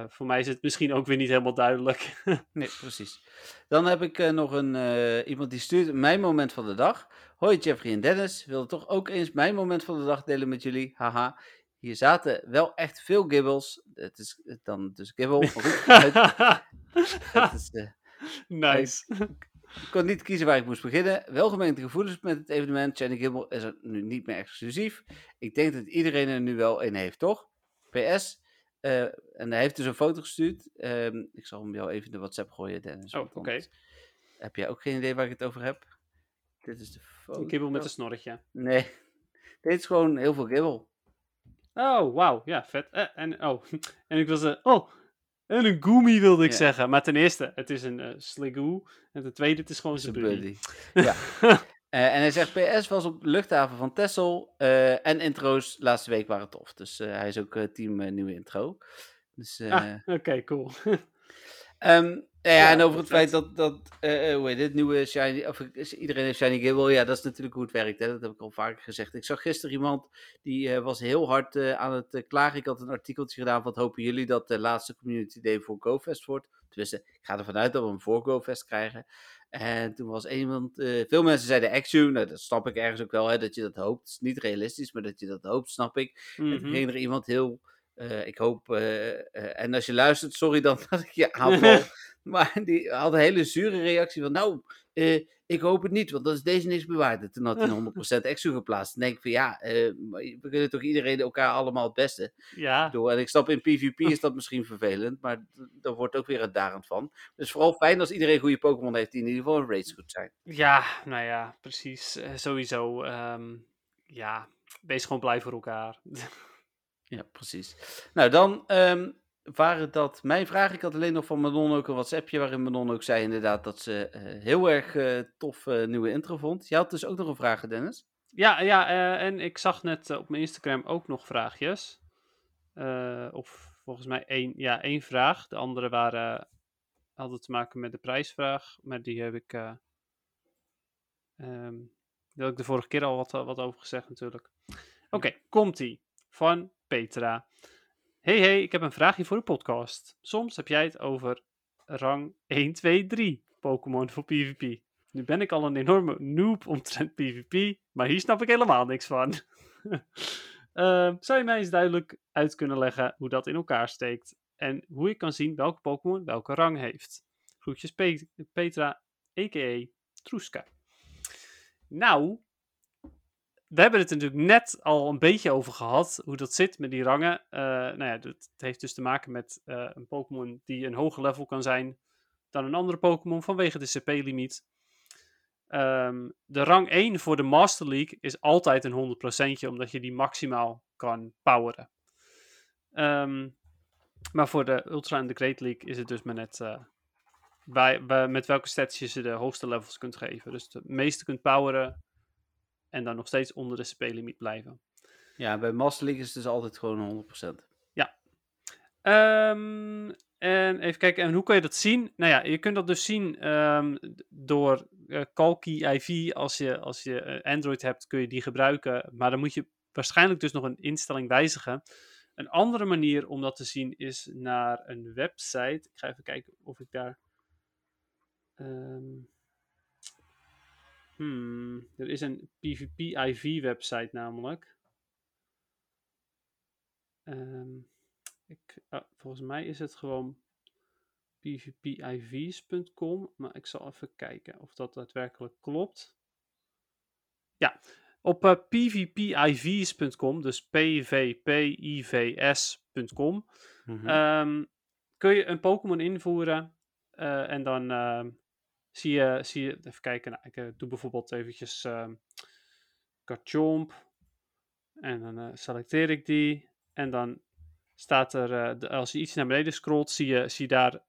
voor mij is het misschien ook weer niet helemaal duidelijk. Nee, precies. Dan heb ik nog een, iemand die stuurt mijn moment van de dag. Hoi Jeffrey en Dennis, wilde toch ook eens mijn moment van de dag delen met jullie. Haha, hier zaten wel echt veel gibbels. Het is dan dus gibbel, het, is, eh, nice. ik kon niet kiezen waar ik moest beginnen. Welgemeende gevoelens met het evenement. Jenny Gibbel is er nu niet meer exclusief. Ik denk dat iedereen er nu wel een heeft, toch? PS. eh, en hij heeft dus een foto gestuurd. Ehm, ik zal hem jou even in de WhatsApp gooien, Dennis. Oh, oké. Heb jij ook geen idee waar ik het over heb? Dit is de foto. Een kibbel met een snorretje. Nee. Dit is gewoon heel veel gibbel. Oh, wauw. Ja, vet. Eh, en, oh. en ik wilde... Oh, en een Goomy wilde ik Ja. zeggen. Maar ten eerste, het is een Sligoo. En ten tweede, het is gewoon zijn een buddy. Ja. En hij zegt, PS was op de luchthaven van Texel. eh, en intro's laatste week waren tof. Dus hij is ook team nieuwe intro. Dus, Ah, oké, cool. Ehm, nou ja, en over het feit dat, dat eh, eh, hoe heet dit, nieuwe Shiny, of iedereen heeft Shiny Gimbal, ja, dat is natuurlijk hoe het werkt, hè? dat heb ik al vaker gezegd. Ik zag gisteren iemand, die eh, was heel hard aan het klagen. Ik had een artikeltje gedaan, wat hopen jullie dat de laatste Community Day voor GoFest wordt? Tenminste, ik ga ervan uit dat we hem voor GoFest krijgen. En toen was iemand, veel mensen zeiden Axu, nou dat snap ik ergens ook wel, hè, dat je dat hoopt. Het is niet realistisch, maar dat je dat hoopt, snap ik. En toen Mhm. ging er iemand heel, eh, ik hoop, eh, eh, en als je luistert, sorry dan dat ik je aanval. maar die had een hele zure reactie van, nou, ik hoop het niet, want dan is deze niks bewaard. En toen had hij een 100% extra geplaatst. Dan denk ik van, ja, we kunnen toch iedereen elkaar allemaal het beste Ja, doen. En ik snap, in PvP is dat misschien vervelend, maar daar wordt ook weer het darend van. Dus vooral fijn als iedereen goede Pokémon heeft die in ieder geval een race goed zijn. ja, nou ja, precies. Sowieso. ehm, ja, wees gewoon blij voor elkaar. Ja, precies. Nou, dan ehm, waren dat mijn vragen. Ik had alleen nog van Manon ook een WhatsAppje waarin Manon ook zei inderdaad dat ze eh, heel erg eh, tof eh, nieuwe intro vond. Je had dus ook nog een vraag, Dennis. Ja, ja en ik zag net op mijn Instagram ook nog vraagjes. Of volgens mij één, ja, één vraag. De andere waren, hadden te maken met de prijsvraag. Maar die heb ik, eh ehm, daar had ik de vorige keer al wat, wat over gezegd natuurlijk. Oké, komt-ie. Van Petra. Hey hey, ik heb een vraagje voor de podcast. Soms heb jij het over rang 1, 2, 3 Pokémon voor PvP. Nu ben ik al een enorme noob omtrent PvP, maar hier snap ik helemaal niks van. Ehm, zou je mij eens duidelijk uit kunnen leggen hoe dat in elkaar steekt? En hoe ik kan zien welke Pokémon welke rang heeft? Groetjes Pe- Petra, a.k.a. Troeska. Nou, we hebben het natuurlijk net al een beetje over gehad, hoe dat zit met die rangen. Eh, nou ja, dat heeft dus te maken met eh, een Pokémon die een hoger level kan zijn dan een andere Pokémon vanwege de CP-limiet. Ehm, de rang 1 voor de Master League is altijd een 100%, omdat je die maximaal kan poweren. Ehm, maar voor de Ultra en de Great League is het dus maar net eh, bij, bij- met welke stats je ze de hoogste levels kunt geven. Dus de meeste kunt poweren en dan nog steeds onder de CP-limiet blijven. Ja, bij Master League is het dus altijd gewoon 100%. Ehm, en even kijken, en hoe kan je dat zien? Nou ja, je kunt dat dus zien ehm, door eh Kalki IV. Als je, als je eh, Android hebt, kun je die gebruiken. Maar dan moet je waarschijnlijk dus nog een instelling wijzigen. Een andere manier om dat te zien is naar een website. Ik ga even kijken of ik daar. ehm, hmm, er is een PvP IV website namelijk. Ehm, ik, ah, volgens mij is het gewoon pvpivs.com, maar ik zal even kijken of dat daadwerkelijk klopt. Ja, op eh, pvpivs.com, dus pvpivs.com, Mhm. ehm, kun je een Pokémon invoeren eh, en dan ehm, zie, je, zie je, even kijken, nou, ik eh, doe bijvoorbeeld eventjes ehm Garchomp en dan eh, selecteer ik die en dan staat er, eh, de- als je iets naar beneden scrolt, zie je, zie je daar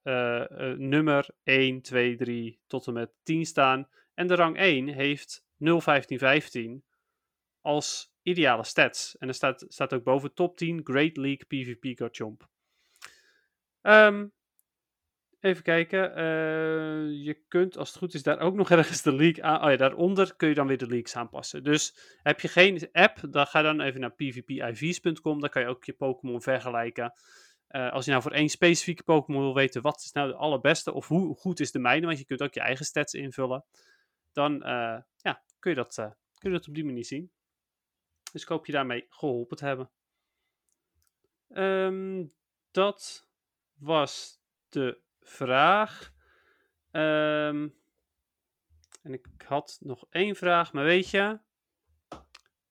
nummer 1, 2, 3 tot en met 10 staan. En de rang 1 heeft 0, 15, 15 als ideale stats. En er staat, staat ook boven top 10 Great League PvP Garchomp. Ehm, even kijken. eh, je kunt, als het goed is, daar ook nog ergens de league aan. Oh ja, daaronder kun je dan weer de leagues aanpassen. Dus heb je geen app, dan ga dan even naar pvpivs.com. Dan kan je ook je Pokémon vergelijken. Eh, als je nou voor één specifieke Pokémon wil weten wat is nou de allerbeste of hoe goed is de mijne, want je kunt ook je eigen stats invullen, dan eh, ja, kun, je dat, kun je dat op die manier zien. Dus ik hoop je daarmee geholpen te hebben. Ehm, dat was de vraag. Ehm, en ik had nog één vraag, maar weet je,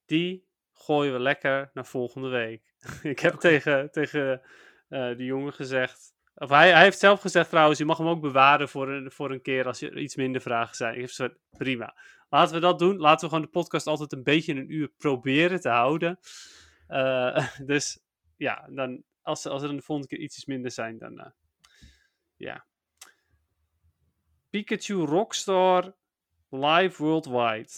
die gooien we lekker naar volgende week. ik heb tegen, tegen die jongen gezegd. Of hij, hij heeft zelf gezegd trouwens, je mag hem ook bewaren voor een, voor een keer als er iets minder vragen zijn. Ik heb gezegd, prima. Laten we dat doen. Laten we gewoon de podcast altijd een beetje in een uur proberen te houden. Eh, dus ja, dan, als, als er dan de volgende keer iets minder zijn, dan eh, ja. Pikachu Rockstar Live Worldwide.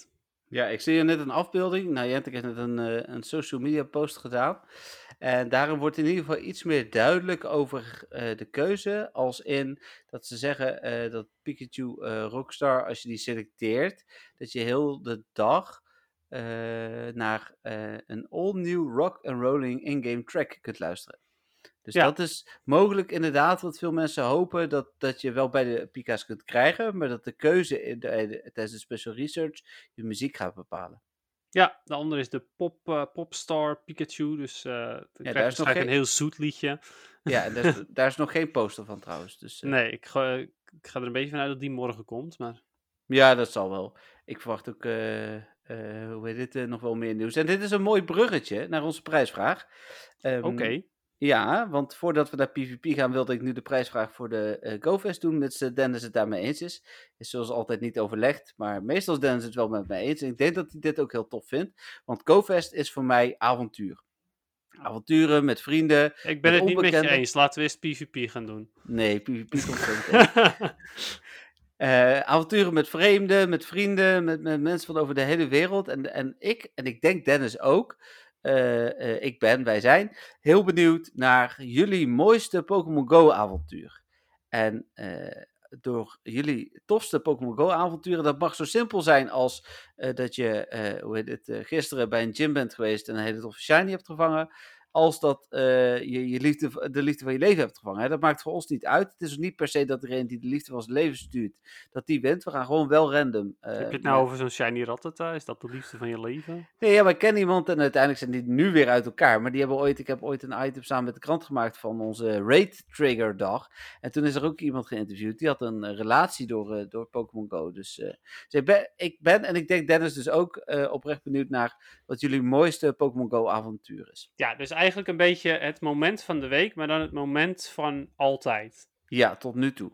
Ja, ik zie hier net een afbeelding. Nou, Jentek heeft net een, eh, een social media post gedaan. En daarin wordt in ieder geval iets meer duidelijk over eh, de keuze. Als in dat ze zeggen eh, dat Pikachu Rockstar, als je die selecteert, dat je heel de dag naar een all-new rock and rolling in-game track kunt luisteren. Dus Ja. dat is mogelijk inderdaad wat veel mensen hopen, dat, dat je wel bij de Pika's kunt krijgen, maar dat de keuze in de, de- tijdens de special research je muziek gaat bepalen. Ja, de andere is de pop, eh, Popstar Pikachu. Dus krijg je daar is nog geen- een heel zoet liedje. Ja, en daar is, daar is nog geen poster van trouwens. Dus, eh, Nee, ik ga, ik ga er een beetje vanuit dat die morgen komt. Maar Ja, dat zal wel. Ik verwacht ook, hoe heet dit, nog wel meer nieuws. En dit is een mooi bruggetje naar onze prijsvraag. Ehm, oké. Ja, want voordat we naar PvP gaan, wilde ik nu de prijsvraag voor de eh GoFest doen, mits Dennis het daarmee eens is. Is zoals altijd niet overlegd, maar meestal is Dennis het wel met mij eens. En ik denk dat hij dit ook heel tof vindt, want GoFest is voor mij avontuur. Avonturen met vrienden. Ik ben het niet met je eens. Laten we eerst PvP gaan doen. Nee, PvP komt zo meteen. Eh, avonturen met vreemden, met vrienden, met, met mensen van over de hele wereld. En, en ik, en ik denk Dennis ook, ik ben, wij zijn, heel benieuwd naar jullie mooiste Pokémon Go avontuur. En eh, door jullie tofste Pokémon Go avonturen, dat mag zo simpel zijn als eh, dat je, eh, hoe heet het, eh, gisteren bij een gym bent geweest en een hele toffe shiny hebt gevangen. Als dat eh, je, je liefde, de liefde van je leven hebt gevangen. Hè? Dat maakt voor ons niet uit. Het is ook niet per se dat degene die de liefde van zijn leven stuurt, dat die wint. We gaan gewoon wel random. eh, Heb je het met- nou over zo'n shiny Rattata? Is dat de liefde van je leven? Nee, ja, maar ik ken iemand en uiteindelijk zijn die nu weer uit elkaar. Maar die hebben ooit, ik heb ooit een item samen met de krant gemaakt van onze Raid Trigger dag. En toen is er ook iemand geïnterviewd. Die had een eh, relatie door, door Pokémon Go. Dus, dus ik, ben, ik ben, en ik denk Dennis dus ook, oprecht benieuwd naar wat jullie mooiste Pokémon Go avontuur is. Ja, dus eigenlijk een beetje het moment van de week, maar dan het moment van altijd. Ja, tot nu toe.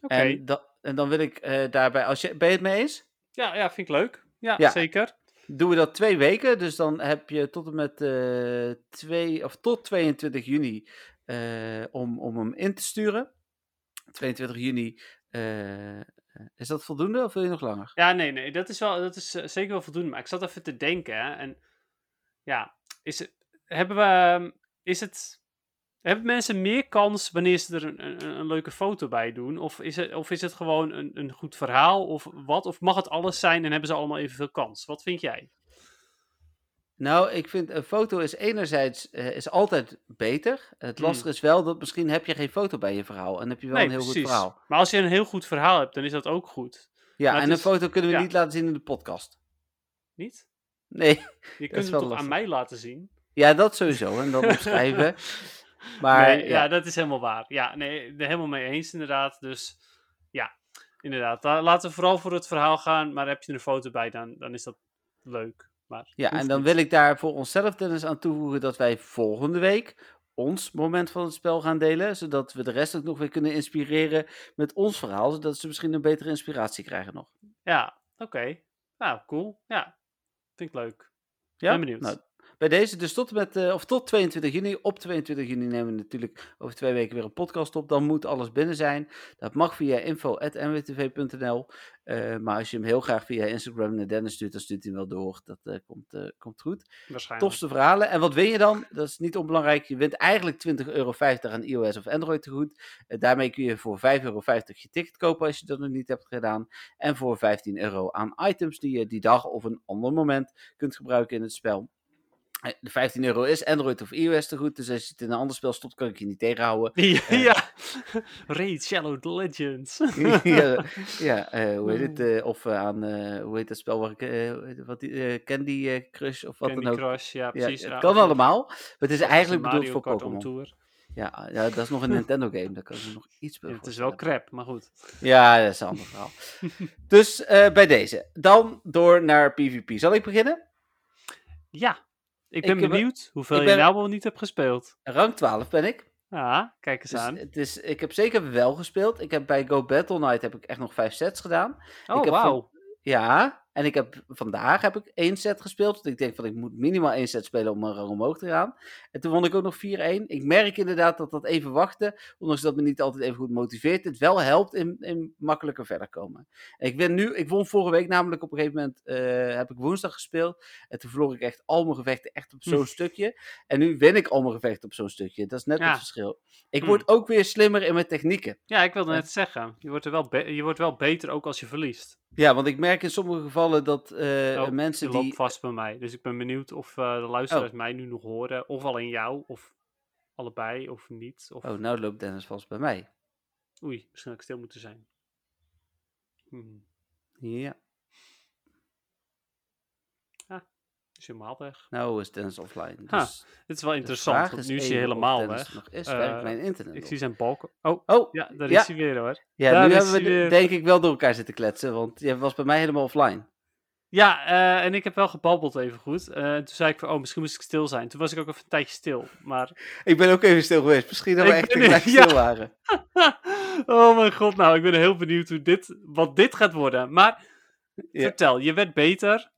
Oké. En, da- en dan wil ik eh, daarbij, als je, ben je het mee eens? Ja, ja, vind ik leuk. Ja, Ja. zeker. Doen we dat twee weken, dus dan heb je tot en met eh twee, of tot 22 juni eh, om, om hem in te sturen. 22 juni, eh, is dat voldoende of wil je nog langer? Ja, nee, nee, dat is, wel, dat is zeker wel voldoende. Maar ik zat even te denken, hè, en ja, is het, hebben we, is het, hebben mensen meer kans wanneer ze er een, een, een leuke foto bij doen? Of is het, of is het gewoon een, een goed verhaal, of wat? Of mag het alles zijn en hebben ze allemaal evenveel kans? Wat vind jij? Nou, ik vind een foto is enerzijds eh, is altijd beter. Het Hmm. lastige is wel dat misschien heb je geen foto bij je verhaal en heb je wel een heel goed verhaal. Maar als je een heel goed verhaal hebt, dan is dat ook goed. Ja, Maar en een is- foto kunnen we ja. niet laten zien in de podcast. Niet? Nee, Je kunt het toch aan mij laten zien? Ja, dat sowieso. En dan opschrijven. Maar Nee, ja. ja, dat is helemaal waar. Ja, nee, er helemaal mee eens inderdaad. Dus ja, inderdaad. La- Laten we vooral voor het verhaal gaan. Maar heb je een foto bij, dan, dan is dat leuk. Maar Ja, en dan niet. wil ik daar voor onszelf Dennis aan toevoegen dat wij volgende week ons moment van het spel gaan delen, zodat we de rest ook nog weer kunnen inspireren met ons verhaal, zodat ze misschien een betere inspiratie krijgen nog. Ja, oké. Nou, cool. Ja, vind ik leuk. Ja? Ben benieuwd. Nou, bij deze dus tot, met, eh, of tot 22 juni. Op 22 juni nemen we natuurlijk over twee weken weer een podcast op. Dan moet alles binnen zijn. Dat mag via info.nwtv.nl. Eh, maar als je hem heel graag via Instagram naar Dennis stuurt, dan stuurt hij hem wel door. Dat eh, komt, komt goed. Waarschijnlijk. Tofste verhalen. En wat win je dan? Dat is niet onbelangrijk. Je wint eigenlijk 20,50 euro aan iOS of Android te goed. Eh, daarmee kun je voor 5,50 euro je ticket kopen als je dat nog niet hebt gedaan. En voor 15 euro aan items die je die dag of een ander moment kunt gebruiken in het spel. Eh, De 15 euro is Android of iOS te goed. Dus als je het in een ander spel stopt, kan ik je niet tegenhouden. Ja, ja. Raid Shadow Legends. ja, ja eh, hoe heet het? of aan, hoe heet dat spel waar ik, wat die, Candy Crush of wat Candy dan ook. Crush, ja Ja, precies. het kan allemaal. Maar het is eigenlijk Mario bedoeld voor Pokémon. Tour. Ja, ja, dat is nog een Nintendo game. Daar kan me nog iets bij Ja, het is wel crap, maar goed. Ja, dat is een ander verhaal. dus bij deze. Dan door naar PvP. Zal ik beginnen? Ja, ik Ik ben heb- benieuwd hoeveel je nou wel niet hebt gespeeld. Rang 12 ben ik. Ja, kijk eens Dus aan. het is, ik heb zeker wel gespeeld. Ik heb bij Go Battle Night heb ik echt nog vijf sets gedaan. Oh, wauw. Ja, En ik heb, vandaag heb ik één set gespeeld. Want ik denk van ik moet minimaal één set spelen om een rang omhoog te gaan. En toen won ik ook nog 4-1. Ik merk inderdaad dat dat even wachten, ondanks dat me niet altijd even goed motiveert, het wel helpt in, in makkelijker verder komen. En ik, ben nu, ik won vorige week namelijk op een gegeven moment, uh, heb ik woensdag gespeeld. En toen verloor ik echt al mijn gevechten echt op zo'n stukje. En nu win ik al mijn gevechten op zo'n stukje. Dat is net het verschil. Ik Hm. word ook weer slimmer in mijn technieken. Ja, ik wilde net zeggen. Je wordt, er wel je wordt wel beter ook als je verliest. Ja, want ik merk in sommige gevallen dat eh, Oh, mensen je loopt die... vast bij mij. Dus ik ben benieuwd of eh, de luisteraars mij nu nog horen. Of alleen jou, of allebei, of niet. Of... Oh, nou loopt Dennis vast bij mij. Oei, misschien had ik stil moeten zijn. Hmm. Ja, Is helemaal weg. nou is Dennis offline. Dus Ha, Dit is wel interessant, want nu is hij even of helemaal weg. nog is. Eh, mijn internet Ik zie zijn balken. Oh, Oh, ja, daar ja. is hij weer hoor. ja, daar nu hebben we weer. denk ik wel door elkaar zitten kletsen, want je was bij mij helemaal offline. Ja, eh, en ik heb wel gebabbeld even goed. Eh, toen zei ik van, oh, misschien moest ik stil zijn. Toen was ik ook even een tijdje stil. Maar, Ik ben ook even stil geweest. Misschien dat we echt tegelijk ja. stil waren. oh mijn god, nou, ik ben heel benieuwd hoe dit, wat dit gaat worden. Maar, Ja. vertel, je werd beter.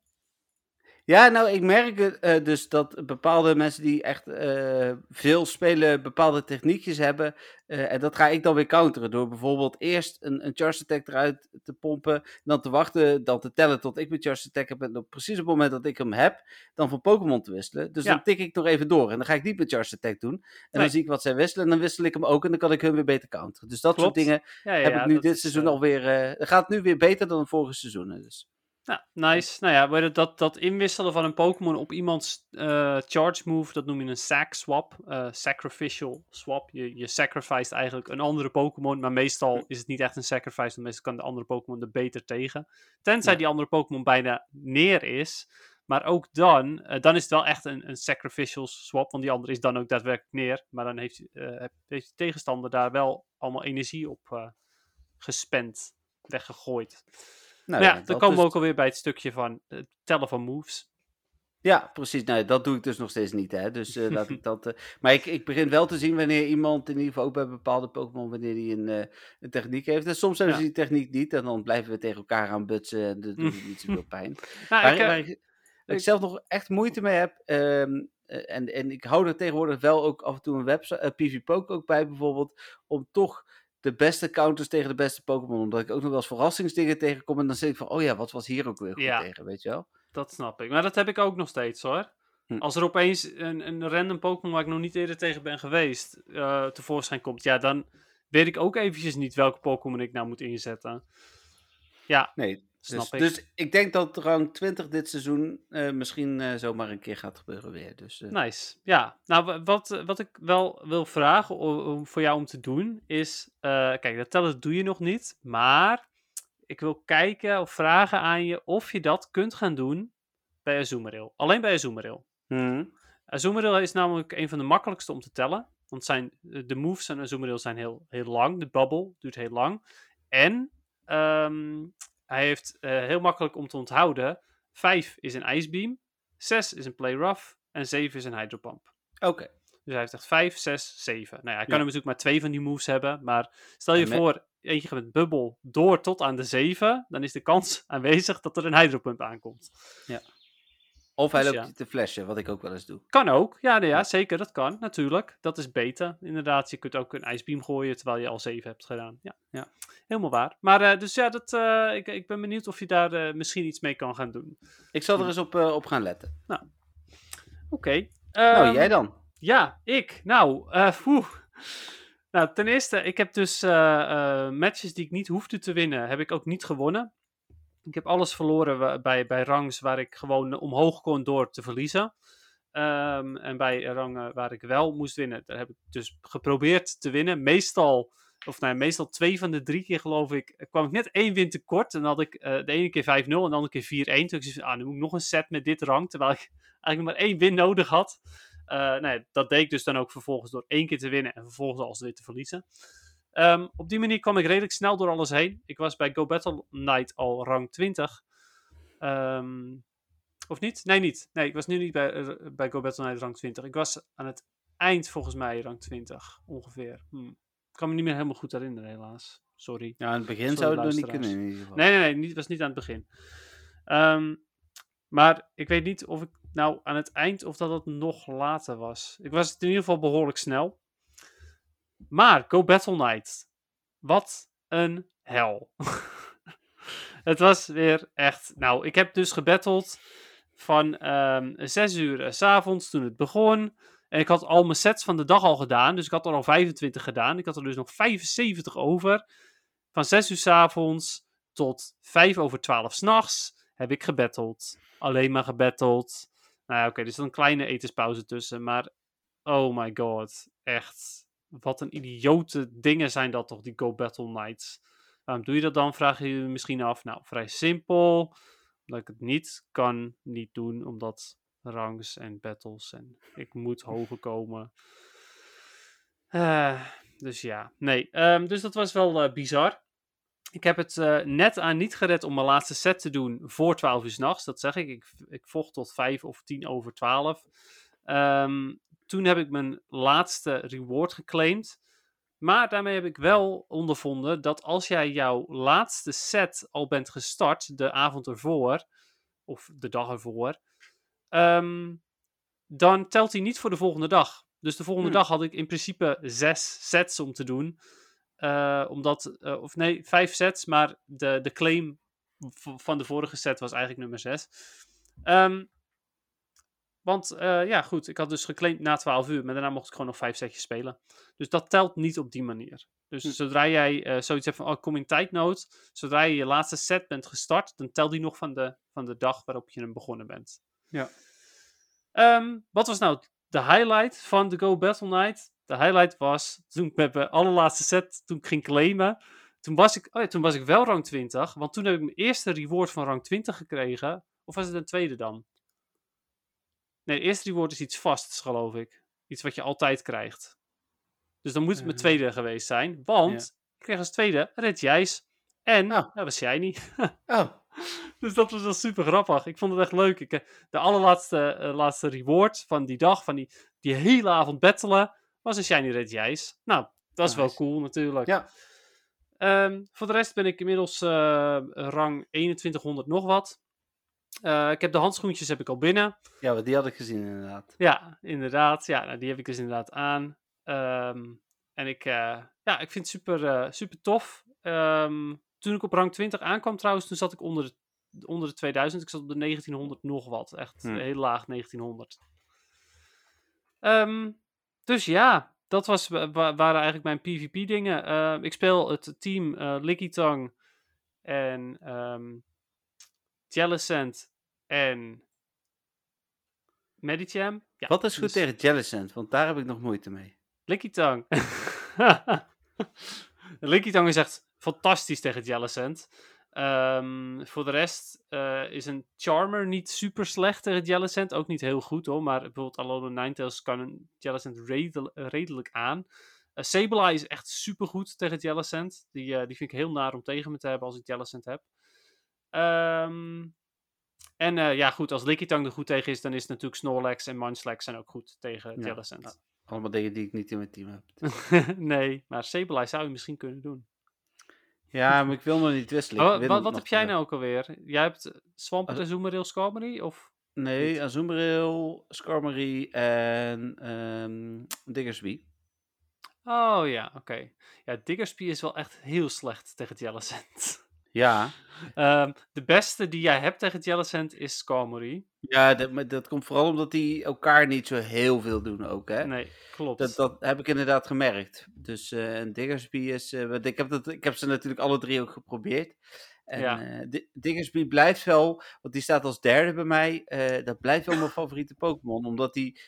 Ja, nou, ik merk het, eh, dus dat bepaalde mensen die echt eh, veel spelen, bepaalde techniekjes hebben. eh, en dat ga ik dan weer counteren door bijvoorbeeld eerst een, een charge attack eruit te pompen. Dan te wachten, dan te tellen tot ik mijn charge attack heb. En op precies op het moment dat ik hem heb, dan van Pokémon te wisselen. Dus Ja. dan tik ik nog even door. En dan ga ik niet mijn charge attack doen. En Nee. dan zie ik wat zij wisselen. En dan wissel ik hem ook. En dan kan ik hun weer beter counteren. Dus dat Klopt. soort dingen Ja, ja, heb ik nu dit seizoen alweer. het gaat nu weer beter dan de vorige seizoenen. Dus. Ja, nice. Nou ja, dat, dat inwisselen van een Pokémon op iemands eh, charge move, dat noem je een sac swap. eh, sacrificial swap. Je, je sacrificed eigenlijk een andere Pokémon, maar meestal is het niet echt een sacrifice, want meestal kan de andere Pokémon er beter tegen. Tenzij Ja. die andere Pokémon bijna neer is. Maar ook dan, eh, dan is het wel echt een, een sacrificial swap, want die andere is dan ook daadwerkelijk neer. Maar dan heeft, heeft de tegenstander daar wel allemaal energie op gespend, weggegooid. Nou ja, dan komen we ook alweer bij het stukje van het tellen van moves. Ja, precies. Nou, dat doe ik dus nog steeds niet. Hè. Dus eh, laat ik dat. eh, Maar ik, ik begin wel te zien wanneer iemand, in ieder geval ook bij bepaalde Pokémon, wanneer die een, eh, een techniek heeft. En soms hebben Ja. ze die techniek niet. En dan blijven we tegen elkaar aan butsen. En dat doet niet zoveel pijn. Nou, waar, ik, ik, waar ik ik- zelf nog echt moeite mee heb. ehm, eh, en, en ik hou er tegenwoordig wel ook af en toe een website, uh, PvPoke ook bij bijvoorbeeld. Om toch de beste counters tegen de beste Pokémon. Omdat ik ook nog wel eens verrassingsdingen tegenkom. En dan zeg ik van, oh ja, wat was hier ook weer goed Ja. tegen, weet je wel? dat snap ik. Maar dat heb ik ook nog steeds hoor. Hm. Als er opeens een, een random Pokémon waar ik nog niet eerder tegen ben geweest eh, tevoorschijn komt, ja, dan weet ik ook eventjes niet welke Pokémon ik nou moet inzetten. Ja, Nee, snap dus, ik. dus ik denk dat rang 20 dit seizoen eh, misschien eh, zomaar een keer gaat gebeuren weer. Dus, eh, Nice. Ja, nou wa- wat, wat ik wel wil vragen om, voor jou om te doen is, kijk, dat tellen doe je nog niet, maar ik wil kijken of vragen aan je of je dat kunt gaan doen bij Azumarill. Alleen bij Azumarill. mhm. Azumarill is namelijk een van de makkelijkste om te tellen, want zijn, de moves van Azumarill zijn heel, heel lang, de bubble duurt heel lang. En ehm, hij heeft eh, heel makkelijk om te onthouden, 5 is een Ice Beam, 6 is een Play Rough en 7 is een Hydro Pump. Oké. Dus hij heeft echt 5, 6, 7. Nou ja, hij kan Ja. er natuurlijk maar twee van die moves hebben. Maar stel je met- voor, eentje met bubbel door tot aan de 7. Dan is de kans aanwezig dat er een hydropump aankomt. Of hij Dus loopt ja. te flashen, wat ik ook wel eens doe. Kan ook. Ja, nee, ja, Ja. zeker. Dat kan natuurlijk. Dat is beter. Inderdaad, je kunt ook een ijsbeam gooien terwijl je al 7 hebt gedaan. Ja, Ja. helemaal waar. Maar eh, dus ja, dat, eh, ik, ik ben benieuwd of je daar eh, misschien iets mee kan gaan doen. Ik zal er eens op, op gaan letten. Oké. nou, ehm, jij dan? Ja, ik. Nou, poeh. Nou, ten eerste, ik heb dus matches die ik niet hoefde te winnen, heb ik ook niet gewonnen. Ik heb alles verloren bij, bij rangs waar ik gewoon omhoog kon door te verliezen. Ehm, en bij rangen waar ik wel moest winnen, daar heb ik dus geprobeerd te winnen. Meestal, of ja, meestal twee van de drie keer geloof ik, kwam ik net één win tekort. En dan had ik eh, de ene keer 5-0 en de andere keer 4-1. Toen ik van, ah, nu moet ik nog een set met dit rang, terwijl ik eigenlijk maar één win nodig had. Eh, dat deed ik dus dan ook vervolgens door één keer te winnen en vervolgens alles weer te verliezen. Ehm, op die manier kwam ik redelijk snel door alles heen. Ik was bij Go Battle Night al rang 20. Ehm, of niet? Nee, niet. Nee, ik was nu niet bij, eh, bij Go Battle Night rang 20. Ik was aan het eind volgens mij rang 20 ongeveer. Hm. Ik kan me niet meer helemaal goed herinneren, helaas. Sorry. Ja, in het begin Sorry, zou het nog niet kunnen in ieder geval. Nee, nee, nee, niet, was niet aan het begin. Ehm, maar ik weet niet of ik nou aan het eind of dat het nog later was. Ik was het in ieder geval behoorlijk snel. Maar Go Battle Night. Wat een hel. het was weer echt. Nou, ik heb dus gebatteld van um, 6 uur s s'avonds toen het begon. En ik had al mijn sets van de dag al gedaan. Dus ik had er al 25 gedaan. Ik had er dus nog 75 over. Van 6 uur s'avonds tot 5 over 12 s'nachts heb ik gebatteld. Alleen maar gebatteld. Nou ja, oké, er zit een kleine etenspauze tussen. Maar oh my god. Echt. Wat een idiote dingen zijn dat toch, die Go Battle Nights. Waarom doe je dat dan, vraag je misschien af. Nou, vrij simpel. Omdat ik het niet kan niet doen, omdat rangs en battles en ik moet hoger komen. Uh, dus ja, nee. Um, dus dat was wel uh, bizar. Ik heb het uh, net aan niet gered om mijn laatste set te doen voor 12 uur s'nachts. Dat zeg ik. ik. Ik vocht tot 5 of 10 over 12. Um, toen heb ik mijn laatste reward geclaimd. Maar daarmee heb ik wel ondervonden dat als jij jouw laatste set al bent gestart, de avond ervoor, of de dag ervoor, um, dan telt hij niet voor de volgende dag. Dus de volgende hmm. dag had ik in principe zes sets om te doen. Uh, omdat, uh, of nee, vijf sets, maar de, de claim van de vorige set was eigenlijk nummer zes. Um, want uh, ja, goed, ik had dus geclaimd na 12 uur, maar daarna mocht ik gewoon nog vijf setjes spelen. Dus dat telt niet op die manier. Dus hm. zodra jij uh, zoiets hebt van, oh, kom in tijdnood, zodra je je laatste set bent gestart, dan telt die nog van de, van de dag waarop je hem begonnen bent. Ja. Um, wat was nou de highlight van de Go Battle Night? De highlight was toen ik met mijn allerlaatste set, toen ik ging claimen, toen was ik, oh ja, toen was ik wel rang 20, want toen heb ik mijn eerste reward van rang 20 gekregen. Of was het een tweede dan? Nee, het eerste reward is iets vasts, geloof ik. Iets wat je altijd krijgt. Dus dan moet het mijn mhm. tweede geweest zijn. Want ik kreeg als tweede Red Jijs. En oh. dat was jij niet. oh. Dus dat was wel super grappig. Ik vond het echt leuk. Ik, eh, de allerlaatste uh, laatste reward van die dag, van die, die hele avond battelen, was een Shiny Red Jijs. Nou, dat is wel cool natuurlijk. Ja. Um, voor de rest ben ik inmiddels uh, rang 2100 nog wat. Uh, ik heb de handschoentjes heb ik al binnen. Ja, die had ik gezien inderdaad. Ja, inderdaad. Ja, nou, die heb ik dus inderdaad aan. Um, en ik, uh, ja, ik vind het super, uh, super tof. Um, toen ik op rang 20 aankwam trouwens, toen zat ik onder de, onder de 2000. Ik zat op de 1900 nog wat. Echt hm. heel laag 1900. Um, dus ja, dat was, waren eigenlijk mijn PvP dingen. ik speel het team Licky Tongue en Jellicent en Medicham. Ja, Wat is goed dus... tegen Jellicent? Want daar heb ik nog moeite mee. Lickitung. Lickitung is echt fantastisch tegen Jellicent. Um, voor de rest uh, is een Charmer niet super slecht tegen Jellicent. Ook niet heel goed hoor. Maar bijvoorbeeld Alolan Ninetales kan een Jellicent redel redelijk aan. Uh, Sableye is echt super goed tegen Jellicent. Die, uh, die vind ik heel naar om tegen me te hebben als ik Jellicent heb. Um, en uh, ja, goed, als Lickitung er goed tegen is, dan is natuurlijk Snorlax en Munchlax zijn ook goed tegen ja, allemaal dingen die ik niet in mijn team heb. nee, maar Sableye zou je misschien kunnen doen. Ja, maar ik wil nog niet wisselen. Oh, wat, wat heb jij nou ook alweer? Jij hebt Swampert, Azumarill, Skarmory? Of nee, Azumarill, Skarmory en um, Diggersby. Oh ja, oké. Okay. Ja, Diggersby is wel echt heel slecht tegen Jellicent. Ja. Um, de beste die jij hebt tegen Jellicent is Skarmory. Ja, dat, dat komt vooral omdat die elkaar niet zo heel veel doen ook, hè? Nee, klopt. Dat, dat heb ik inderdaad gemerkt. Dus uh, Diggersby is... Uh, ik, heb dat, ik heb ze natuurlijk alle drie ook geprobeerd. En ja. uh, Diggersby blijft wel, want die staat als derde bij mij. dat blijft wel mijn favoriete Pokémon, omdat die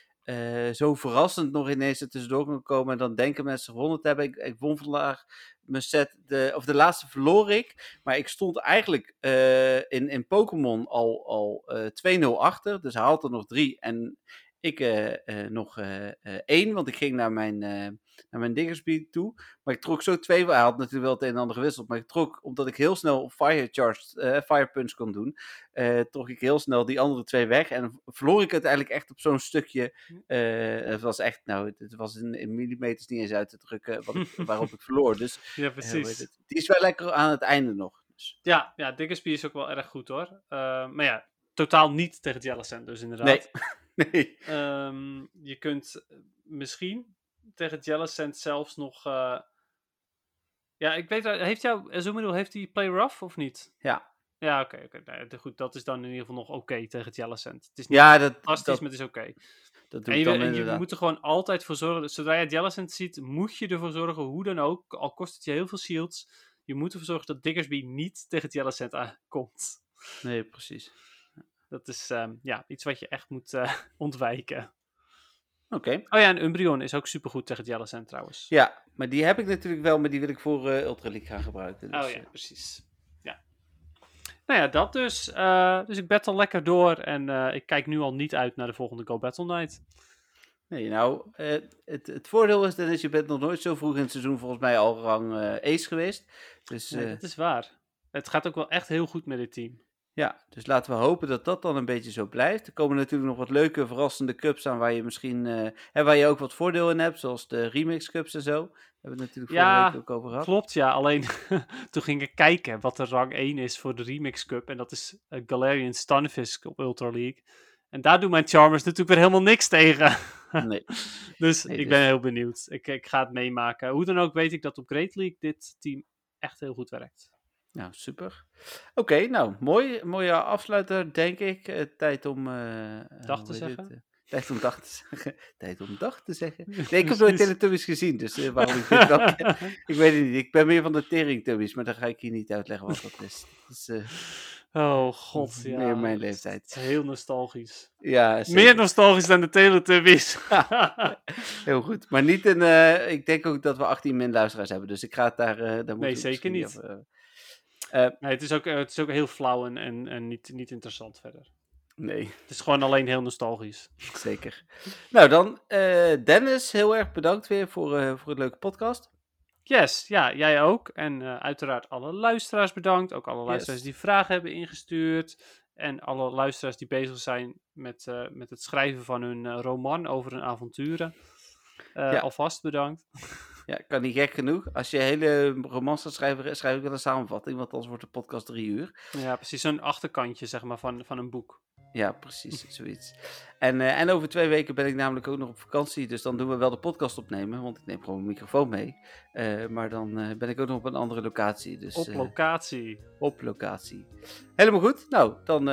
zo verrassend nog ineens er tussendoor kan komen. En dan denken mensen gewonnen te hebben. Ik, ik won vandaag mijn set, de, of de laatste verloor ik. Maar ik stond eigenlijk uh, in, in Pokémon al, al uh, eh, 2-0 achter. Dus hij had er nog drie. En ik nog één, want ik ging naar mijn, naar mijn Diggersby toe. Maar ik trok zo twee. Hij had natuurlijk wel het een en ander gewisseld. Maar ik trok, omdat ik heel snel Fire, charge, Fire Punch kon doen, trok ik heel snel die andere twee weg. En verloor ik het eigenlijk echt op zo'n stukje. het was echt, nou, het was in, in, millimeters niet eens uit te drukken wat waarop ik verloor. Dus, ja, precies. die is wel lekker aan het einde nog. Dus, Ja, ja, Diggersby is ook wel erg goed hoor. Eh, maar ja, totaal niet tegen Jellicent dus inderdaad. nee. nee. Ehm, je kunt misschien tegen Jellicent zelfs nog... eh, Ja, ik weet... Heeft jouw Azumarill, heeft hij Play Rough of niet? Ja. Ja, oké. oké. Nee, de- goed, dat is dan in ieder geval nog oké tegen Jellicent. Het is niet Ja, dat, fantastisch, dat, maar het is oké. dat doe En je, dan en je moet er gewoon altijd voor zorgen. Zodra je Jellicent ziet, moet je ervoor zorgen, hoe dan ook, al kost het je heel veel shields, je moet ervoor zorgen dat Diggersby niet tegen Jellicent aankomt. Nee, precies. Dat is ehm, ja, iets wat je echt moet eh, ontwijken. Oké. Oh ja, en Umbreon is ook supergoed tegen Jellicent trouwens. Ja, maar die heb ik natuurlijk wel, maar die wil ik voor eh Ultra League gaan gebruiken. Dus, oh ja, eh, precies. Ja. Nou ja, dat dus. Eh, dus ik battle lekker door en ik kijk nu al niet uit naar de volgende Go Battle Night. Nee, nou, het, het voordeel is, Dennis, je bent nog nooit zo vroeg in het seizoen volgens mij al rang ace geweest. Dus Nee, dat is waar. Het gaat ook wel echt heel goed met dit team. Ja, dus laten we hopen dat dat dan een beetje zo blijft. Er komen natuurlijk nog wat leuke, verrassende cups aan waar je misschien, eh, en waar je ook wat voordeel in hebt, zoals de remix cups en zo. Daar hebben we het natuurlijk vorige Ja, week ook over gehad. Klopt, ja. Alleen toen ging ik kijken wat de rang 1 is voor de Remix Cup. En dat is eh, Galarian Stunfisk op Ultra League. En daar doen mijn Charmers natuurlijk weer helemaal niks tegen. Nee. dus Nee, ik dus- ben heel benieuwd. Ik, ik ga het meemaken. Hoe dan ook weet ik dat op Great League dit team echt heel goed werkt. Nou, super. Oké, nou, mooi. Mooie afsluiter, denk ik. Eh, tijd om... eh, Dag te zeggen? Eh, tijd om dag te zeggen. tijd om dag te zeggen. Nee, ik heb nooit Teletubbies gezien, dus eh, waarom ik dit dan... ik weet het niet. Ik ben meer van de Teringtubbies, maar dan ga ik hier niet uitleggen wat dat is. Is eh, Oh god, ja. Meer mijn Het leeftijd. is heel nostalgisch. ja, zeker. Meer nostalgisch dan de Teletubbies. heel goed. Maar niet een... eh, ik denk ook dat we 18 min luisteraars hebben, dus ik ga het daar... eh daar we zeker niet. eh, nee, het is ook, eh, het is ook heel flauw en, en, en niet, niet interessant verder. nee. Het is gewoon alleen heel nostalgisch. Zeker. Nou, dan eh, Dennis, heel erg bedankt weer voor, eh, voor het leuke podcast. Yes, ja, jij ook. En eh, uiteraard alle luisteraars bedankt. Ook alle luisteraars Yes. die vragen hebben ingestuurd. En alle luisteraars die bezig zijn met, eh, met het schrijven van hun eh, roman over hun avonturen. Eh, Ja. Alvast bedankt. Ja, kan niet gek genoeg. Als je hele romans gaat schrijven, schrijf ik wel een samenvatting, want anders wordt de podcast drie uur. Ja, precies. Zo'n achterkantje, zeg maar, van, van een boek. Ja, precies, zoiets. En, eh, en over twee weken ben ik namelijk ook nog op vakantie, dus dan doen we wel de podcast opnemen, want ik neem gewoon mijn microfoon mee. Eh, maar dan eh, ben ik ook nog op een andere locatie, dus Op locatie. op locatie. Helemaal goed. Nou, dan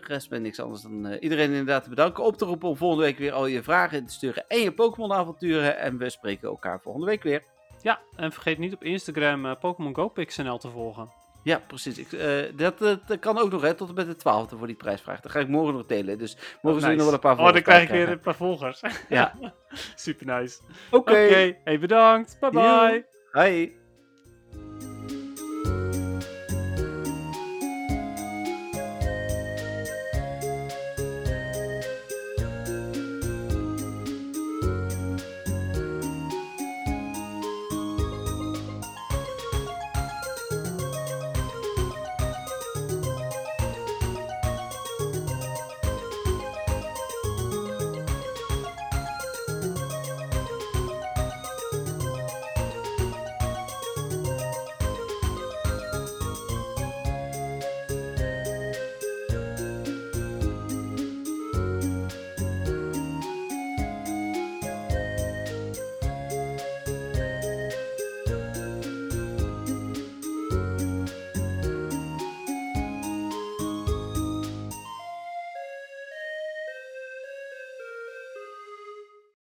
rest me niks anders dan iedereen inderdaad te bedanken. Op te roepen om volgende week weer al je vragen in te sturen en je Pokémon avonturen. En we spreken elkaar volgende week weer. Ja, en vergeet niet op Instagram eh, Pokémon Go PixNL te volgen. Ja, precies. Ik, eh, dat, dat, dat kan ook nog, hè, tot en met de 12e voor die prijsvraag. Dat ga ik morgen nog delen. Dus morgen zullen we nog wel een paar Oh, dan volgers krijg ik weer een paar volgers. Ja. Super nice. Oké. Hey, bedankt. Bye bye. Hoi.